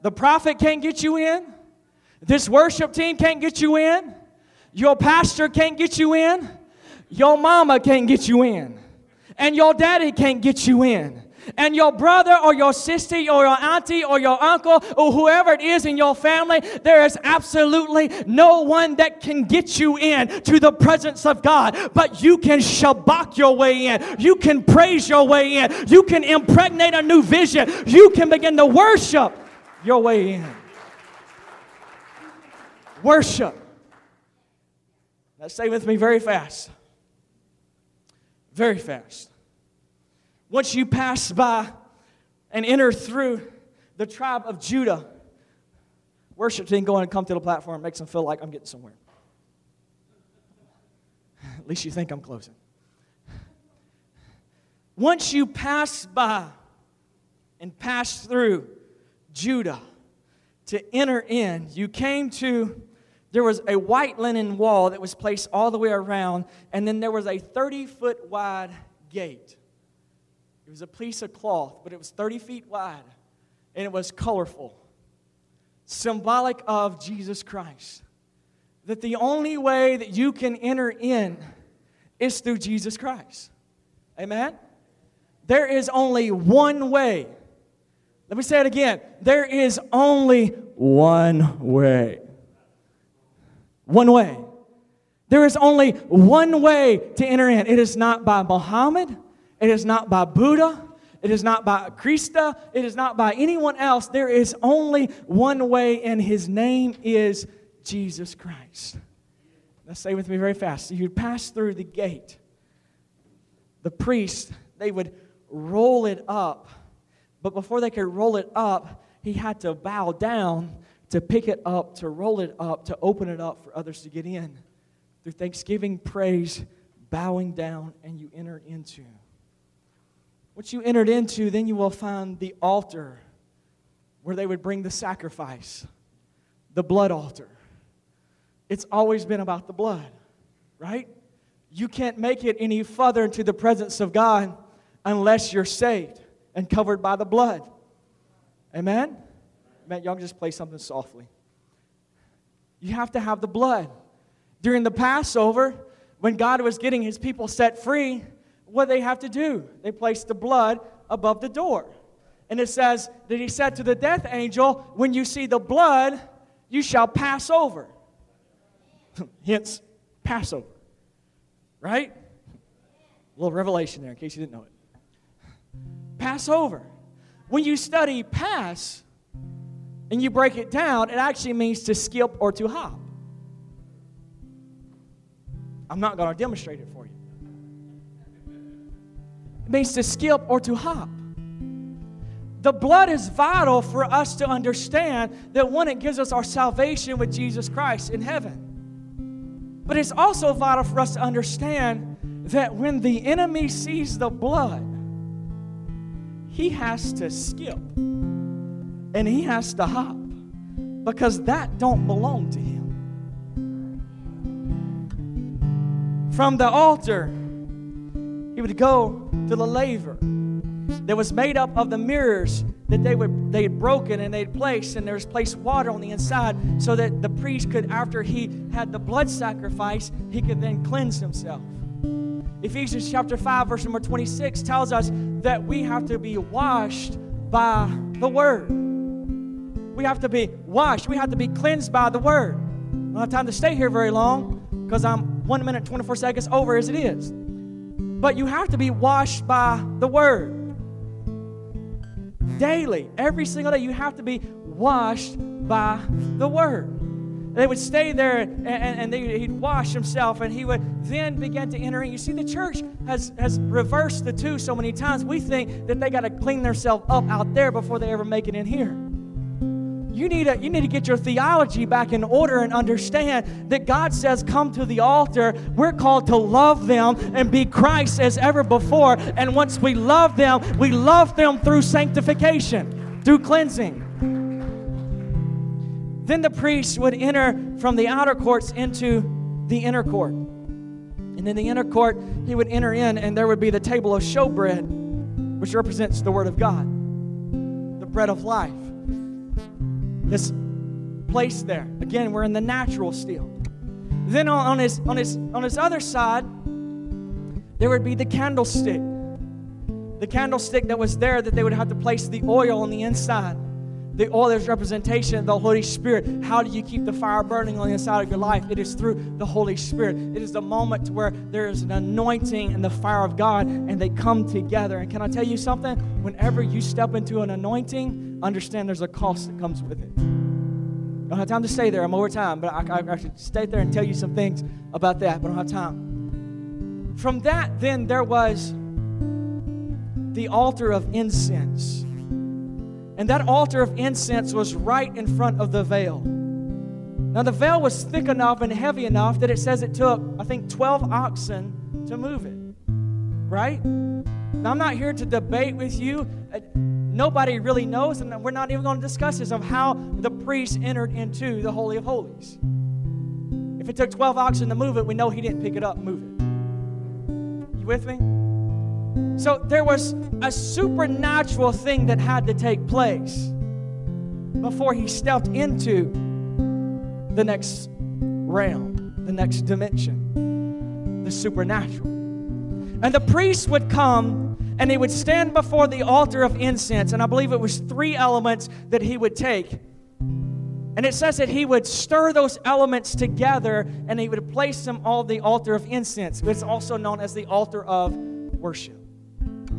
The prophet can't get you in. This worship team can't get you in. Your pastor can't get you in. Your mama can't get you in. And your daddy can't get you in and your brother or your sister or your auntie or your uncle or whoever it is in your family, there is absolutely no one that can get you in to the presence of God. But you can shabak your way in. You can praise your way in. You can impregnate a new vision. You can begin to worship your way in. Worship. Now say with me very fast. Very fast. Once you pass by and enter through the tribe of Judah, worship team go and come to the platform, makes them feel like I'm getting somewhere. At least you think I'm closing. Once you pass by and pass through Judah to enter in, you came to, there was a white linen wall that was placed all the way around, and then there was a 30 foot wide gate. It was a piece of cloth, but it was 30 feet wide and it was colorful, symbolic of Jesus Christ. That the only way that you can enter in is through Jesus Christ. Amen? There is only one way. Let me say it again. There is only one way. One way. There is only one way to enter in. It is not by Muhammad. It is not by Buddha. It is not by Krishna. It is not by anyone else. There is only one way, and his name is Jesus Christ. Now, say with me very fast. You would pass through the gate. The priest, they would roll it up. But before they could roll it up, he had to bow down to pick it up, to roll it up, to open it up for others to get in. Through thanksgiving, praise, bowing down, and you enter into. What you entered into, then you will find the altar where they would bring the sacrifice, the blood altar. It's always been about the blood, right? You can't make it any further into the presence of God unless you're saved and covered by the blood. Amen? Man, y'all just play something softly. You have to have the blood. During the Passover, when God was getting his people set free, what they have to do? They place the blood above the door. And it says that he said to the death angel, When you see the blood, you shall pass over. Hence, Passover. Right? A little revelation there in case you didn't know it. Passover. When you study pass and you break it down, it actually means to skip or to hop. I'm not going to demonstrate it for you. Means to skip or to hop. The blood is vital for us to understand that one, it gives us our salvation with Jesus Christ in heaven. But it's also vital for us to understand that when the enemy sees the blood, he has to skip and he has to hop because that don't belong to him. From the altar, he would go to the laver that was made up of the mirrors that they would they had broken and they'd placed and there was placed water on the inside so that the priest could after he had the blood sacrifice he could then cleanse himself Ephesians chapter 5, verse number 26 tells us that we have to be washed by the word. We have to be washed. We have to be cleansed by the word. I don't have time to stay here very long because I'm one minute, 24 seconds over as it is. But you have to be washed by the word. Daily, every single day, you have to be washed by the word. They would stay there and, and, and they, he'd wash himself and he would then begin to enter in. You see, the church has, has reversed the two so many times. We think that they got to clean themselves up out there before they ever make it in here. You need, to, you need to get your theology back in order and understand that God says, Come to the altar. We're called to love them and be Christ as ever before. And once we love them, we love them through sanctification, through cleansing. Then the priest would enter from the outer courts into the inner court. And in the inner court, he would enter in, and there would be the table of showbread, which represents the Word of God, the bread of life. This place there. Again, we're in the natural still. Then on, his, on, his, on his other side, there would be the candlestick. The candlestick that was there that they would have to place the oil on the inside. The oh, oil is representation of the Holy Spirit. How do you keep the fire burning on the inside of your life? It is through the Holy Spirit. It is the moment where there is an anointing and the fire of God, and they come together. And can I tell you something? Whenever you step into an anointing, understand there's a cost that comes with it. I don't have time to stay there. I'm over time, but I, I, I should stay there and tell you some things about that, but I don't have time. From that, then there was the altar of incense. And that altar of incense was right in front of the veil. Now, the veil was thick enough and heavy enough that it says it took, I think, 12 oxen to move it. Right? Now, I'm not here to debate with you. Uh, nobody really knows, and we're not even going to discuss this, of how the priest entered into the Holy of Holies. If it took 12 oxen to move it, we know he didn't pick it up move it. You with me? So there was a supernatural thing that had to take place before he stepped into the next realm, the next dimension, the supernatural. And the priest would come and he would stand before the altar of incense, and I believe it was three elements that he would take. And it says that he would stir those elements together and he would place them on the altar of incense. It's also known as the altar of worship.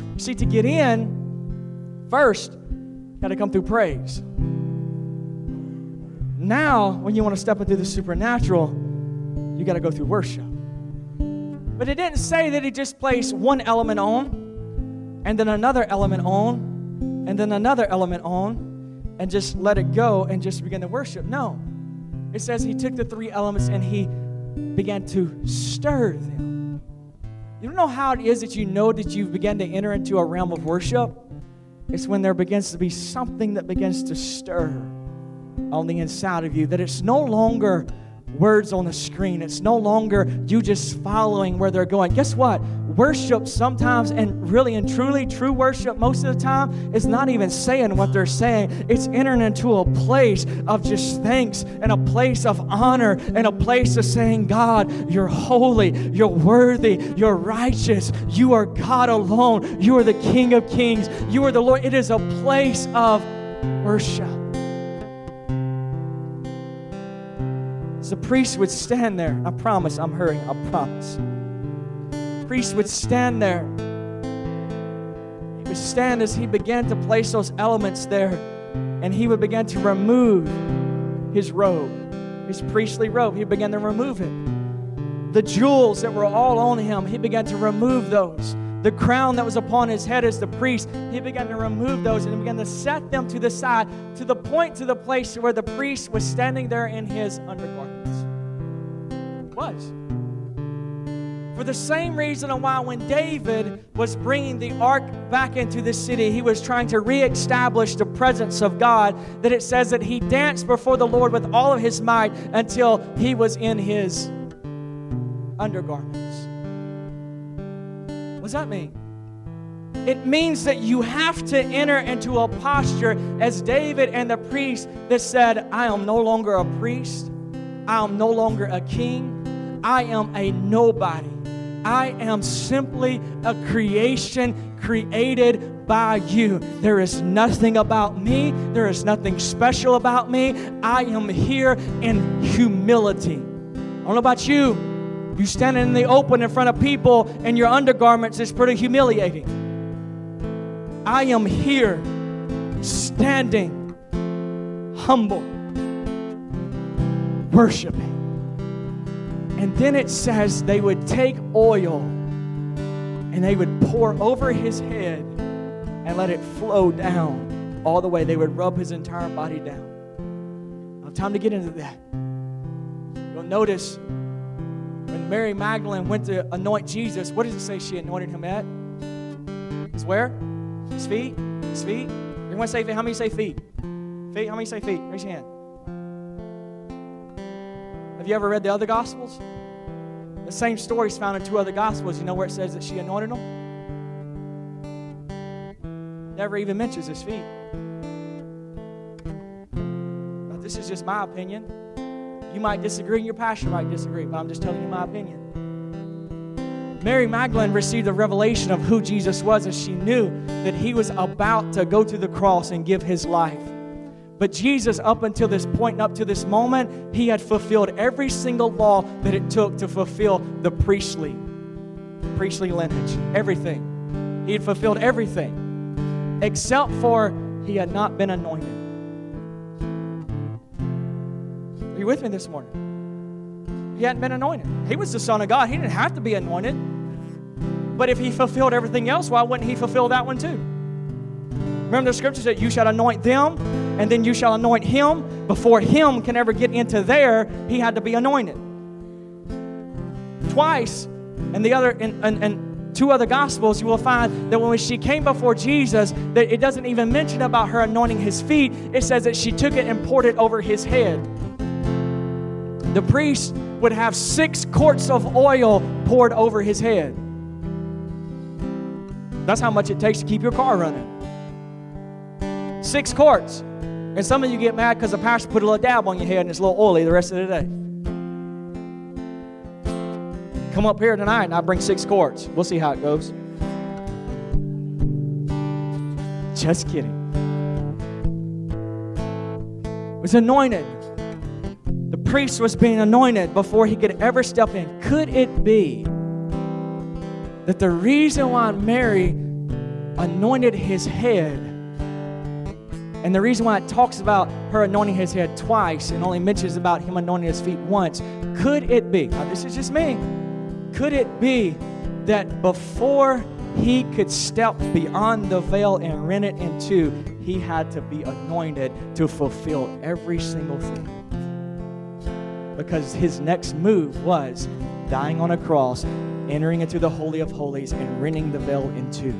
You see, to get in, first, got to come through praise. Now, when you want to step into the supernatural, you got to go through worship. But it didn't say that he just placed one element on, and then another element on, and then another element on, and just let it go and just begin to worship. No. It says he took the three elements and he began to stir them. You don't know how it is that you know that you've begun to enter into a realm of worship? It's when there begins to be something that begins to stir on the inside of you, that it's no longer words on the screen. It's no longer you just following where they're going. Guess what? Worship sometimes, and really and truly, true worship most of the time, is not even saying what they're saying. It's entering into a place of just thanks and a place of honor and a place of saying, God, you're holy, you're worthy, you're righteous, you are God alone, you are the King of Kings, you are the Lord. It is a place of worship. the priest would stand there. I promise, I'm hurrying, I promise. Priest would stand there. He would stand as he began to place those elements there, and he would begin to remove his robe, his priestly robe. He began to remove it. The jewels that were all on him, he began to remove those the crown that was upon his head as the priest, he began to remove those and he began to set them to the side to the point to the place where the priest was standing there in his undergarments. Was. For the same reason and why when David was bringing the ark back into the city, he was trying to reestablish the presence of God, that it says that he danced before the Lord with all of his might until he was in his undergarments What does that mean? It means that you have to enter into a posture as David and the priest that said, I am no longer a priest, I am no longer a king, I am a nobody. I am simply a creation created by you. There is nothing about me, there is nothing special about me. I am here in humility. I don't know about you, you standing in the open in front of people in your undergarments is pretty humiliating. I am here standing humble, worshiping. And then it says they would take oil and they would pour over his head and let it flow down all the way. They would rub his entire body down. Have time to get into that. You'll notice when Mary Magdalene went to anoint Jesus, what does it say she anointed him at? His where? His feet? His feet? Everyone say feet. How many say feet? Feet? How many say feet? Raise your hand. You ever read the other Gospels? The same story is found in two other Gospels. You know where it says that she anointed them? Never even mentions his feet. This is just my opinion. You might disagree, and your pastor might disagree, but I'm just telling you my opinion. Mary Magdalene received a revelation of who Jesus was, and she knew that he was about to go to the cross and give his life. But Jesus, up until this point up to this moment, he had fulfilled every single law that it took to fulfill the priestly, priestly lineage. Everything. He had fulfilled everything, except for he had not been anointed. Are you with me this morning? He hadn't been anointed. He was the Son of God. He didn't have to be anointed. But if he fulfilled everything else, why wouldn't he fulfill that one too? Remember the scripture said, You shall anoint them, and then you shall anoint him. Before him can ever get into there, he had to be anointed. Twice, and the other, and, and, and two other gospels, you will find that when she came before Jesus, that it doesn't even mention about her anointing his feet. It says that she took it and poured it over his head the priest would have six quarts of oil poured over his head. That's how much it takes to keep your car running. Six quarts. And some of you get mad because the pastor put a little dab on your head and it's a little oily the rest of the day. Come up here tonight and I'll bring six quarts. We'll see how it goes. Just kidding. It was anointed. The priest was being anointed before he could ever step in. Could it be that the reason why Mary anointed his head and the reason why it talks about her anointing his head twice and only mentions about him anointing his feet once, could it be, now this is just me, could it be that before he could step beyond the veil and rent it in two, he had to be anointed to fulfill every single thing? Because his next move was dying on a cross, entering into the Holy of Holies, and rending the veil in two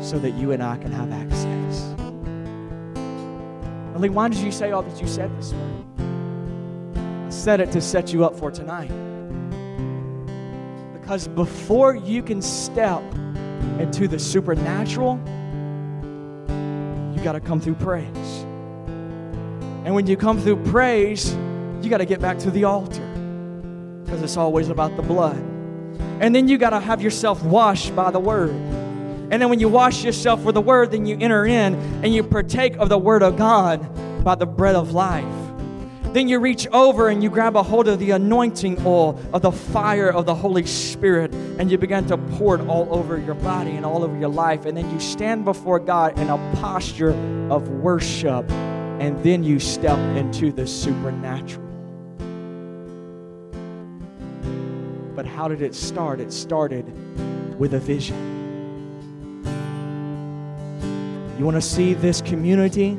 so that you and I can have access. Why did you say all that you said this morning? I said it to set you up for tonight. Because before you can step into the supernatural, you got to come through praise. And when you come through praise, you got to get back to the altar because it's always about the blood. And then you got to have yourself washed by the word. And then when you wash yourself with the word, then you enter in and you partake of the word of God by the bread of life. Then you reach over and you grab a hold of the anointing oil of the fire of the Holy Spirit and you begin to pour it all over your body and all over your life. And then you stand before God in a posture of worship and then you step into the supernatural. But how did it start? It started with a vision. You want to see this community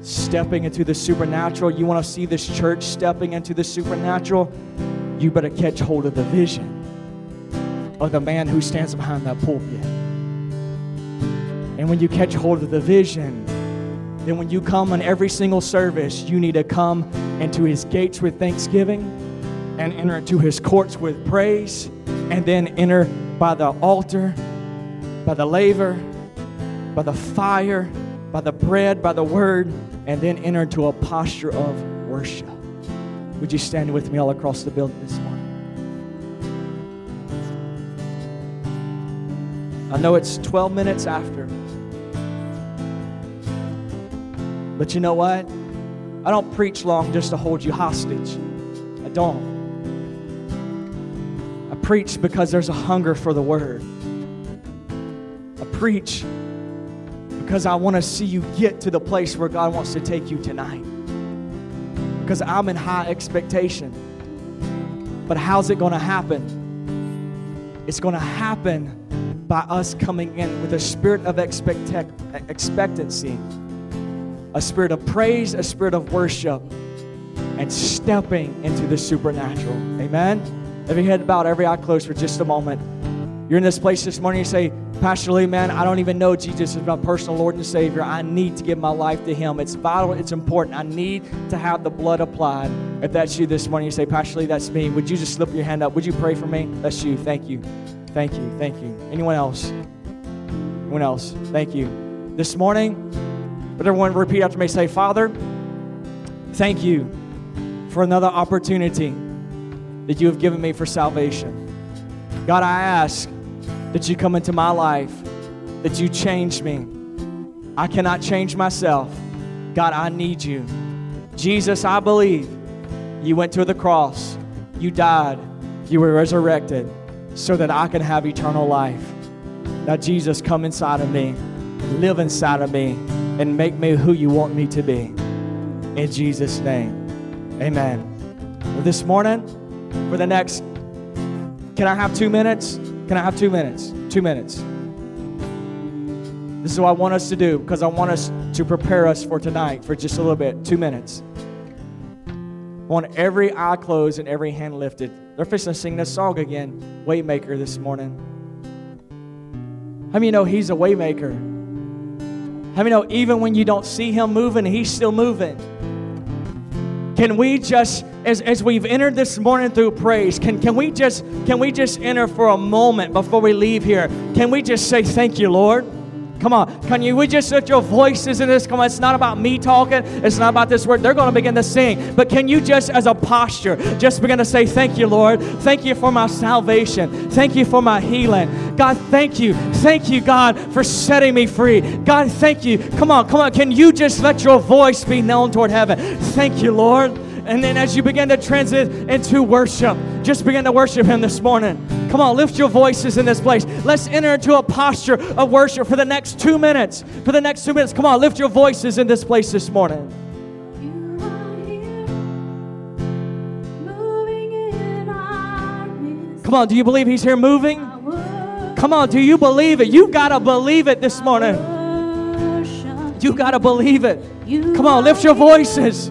stepping into the supernatural? You want to see this church stepping into the supernatural? You better catch hold of the vision of the man who stands behind that pulpit. And when you catch hold of the vision, then when you come on every single service, you need to come into his gates with thanksgiving and enter into his courts with praise, and then enter by the altar, by the laver, by the fire, by the bread, by the word, and then enter into a posture of worship. Would you stand with me all across the building this morning? I know it's 12 minutes after. But you know what? I don't preach long just to hold you hostage. I don't. I preach because there's a hunger for the word. I preach because I want to see you get to the place where God wants to take you tonight. Because I'm in high expectation. But how's it going to happen? It's going to happen by us coming in with a spirit of expect- expectancy, a spirit of praise, a spirit of worship, and stepping into the supernatural. Amen? Every head bowed, every eye closed for just a moment. You're in this place this morning, you say, Pastor Lee, man, I don't even know Jesus is my personal Lord and Savior. I need to give my life to Him. It's vital, it's important. I need to have the blood applied. If that's you this morning, you say, Pastor Lee, that's me. Would you just slip your hand up? Would you pray for me? That's you. Thank you. Thank you. Thank you. Anyone else? Anyone else? Thank you. This morning, but everyone repeat after me? Say, Father, thank you for another opportunity that you have given me for salvation. God, I ask that you come into my life, that you change me. I cannot change myself. God, I need you. Jesus, I believe you went to the cross, you died, you were resurrected so that I can have eternal life. Now, Jesus, come inside of me, live inside of me, and make me who you want me to be. In Jesus' name, amen. This morning, for the next, can I have two minutes? Can I have two minutes? Two minutes. This is what I want us to do because I want us to prepare us for tonight for just a little bit. Two minutes. I want every eye closed and every hand lifted. They're fixing to sing this song again, Waymaker, this morning. How many know He's a Waymaker? How many know even when you don't see Him moving, He's still moving? Can we just as, as we've entered this morning through praise, can, can we just can we just enter for a moment before we leave here? Can we just say thank you, Lord? Come on, can you? We just lift your voices in this. Come on, it's not about me talking. It's not about this word. They're going to begin to sing. But can you just, as a posture, just begin to say, "Thank you, Lord. Thank you for my salvation. Thank you for my healing. God, thank you. Thank you, God, for setting me free. God, thank you. Come on, come on. Can you just let your voice be known toward heaven? Thank you, Lord." And then as you begin to transit into worship, just begin to worship Him this morning. Come on, lift your voices in this place. Let's enter into a posture of worship for the next two minutes. For the next two minutes, come on, lift your voices in this place this morning. Come on, do you believe He's here moving? Come on, do you believe it? You got to believe it this morning. You got to believe it. Come on, lift your voices.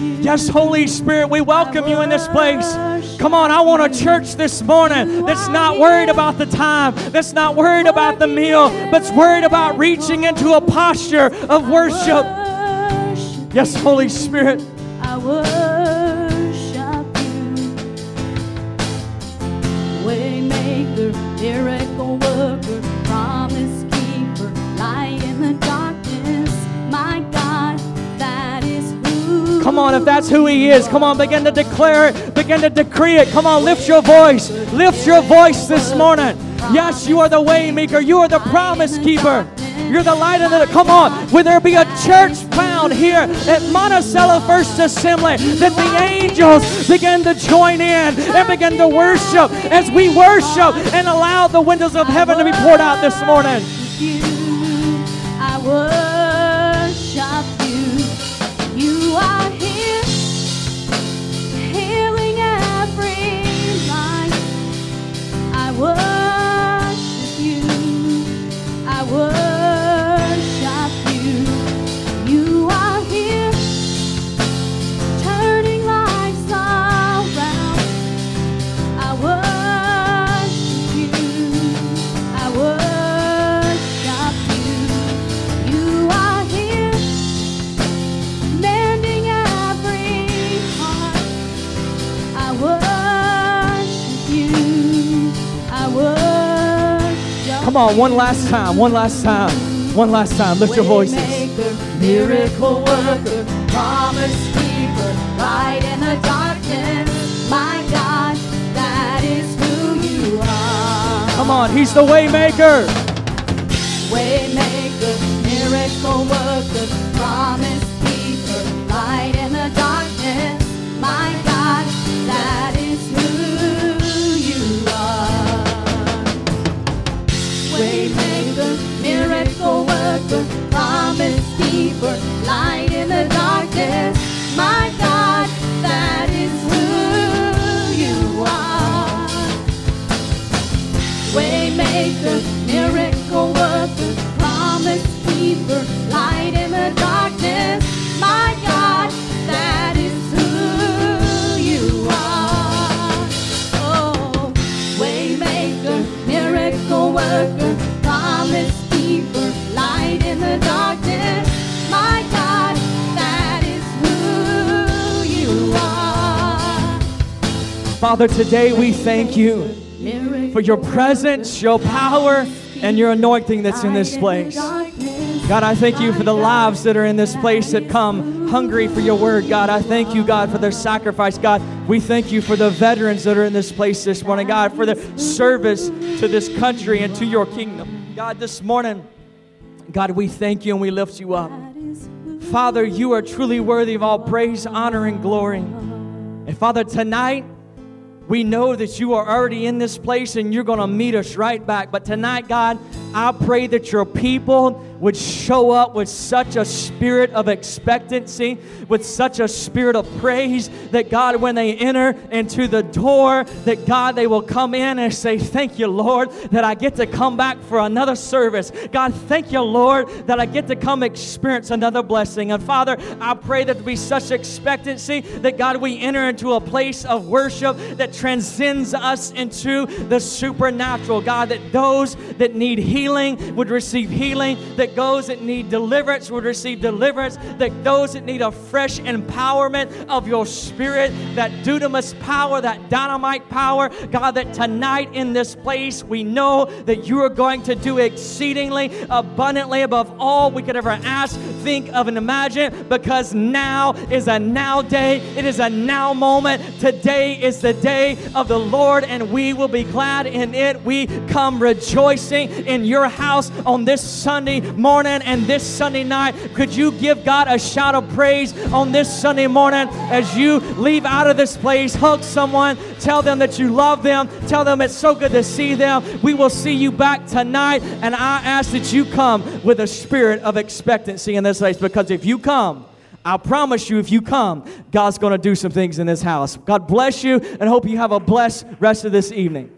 Yes, Holy Spirit, we welcome you in this place. Come on, I want a church this morning that's not worried about the time, that's not worried about the meal, but's worried about reaching into a posture of worship. Yes, Holy Spirit. I worship you. Waymaker, miracle worker, Come on, if that's who He is, come on, begin to declare it, begin to decree it. Come on, lift your voice, lift your voice this morning. Yes, you are the waymaker, you are the promise keeper. You're the light of the. Come on. Will there be a church found here at Monticello First Assembly that the angels begin to join in and begin to worship as we worship and allow the windows of heaven to be poured out this morning? Come on, one last time, one last time, one last time. Lift your voices. Miracle worker, promise keeper, light in the darkness. My God, that is who you are. Come on, He's the waymaker. Waymaker, promise light in the darkness. My Father, today we thank you for your presence, your power, and your anointing that's in this place. God, I thank you for the lives that are in this place that come hungry for your word. God, I thank you, God, for their sacrifice. God, we thank you for the veterans that are in this place this morning. God, for their service to this country and to your kingdom. God, this morning, God, we thank you and we lift you up. Father, you are truly worthy of all praise, honor, and glory. And Father, tonight, we know that you are already in this place and you're going to meet us right back. But tonight, God, I pray that your people would show up with such a spirit of expectancy, with such a spirit of praise that God, when they enter into the door, that God, they will come in and say, Thank you, Lord, that I get to come back for another service. God, thank you, Lord, that I get to come experience another blessing. And Father, I pray that there be such expectancy that God, we enter into a place of worship that transcends us into the supernatural. God, that those that need healing would receive healing, that those that need deliverance would receive deliverance, that those that need a fresh empowerment of your spirit, that dunamis power, that dynamite power, God, that tonight in this place we know that you are going to do exceedingly abundantly above all we could ever ask, think of, and imagine because now is a now day. It is a now moment. Today is the day of the Lord, and we will be glad in it. We come rejoicing in your house on this Sunday morning and this Sunday night. Could you give God a shout of praise on this Sunday morning as you leave out of this place? Hug someone, tell them that you love them, tell them it's so good to see them. We will see you back tonight, and I ask that you come with a spirit of expectancy in this place because if you come, I promise you, if you come, God's going to do some things in this house. God bless you and hope you have a blessed rest of this evening.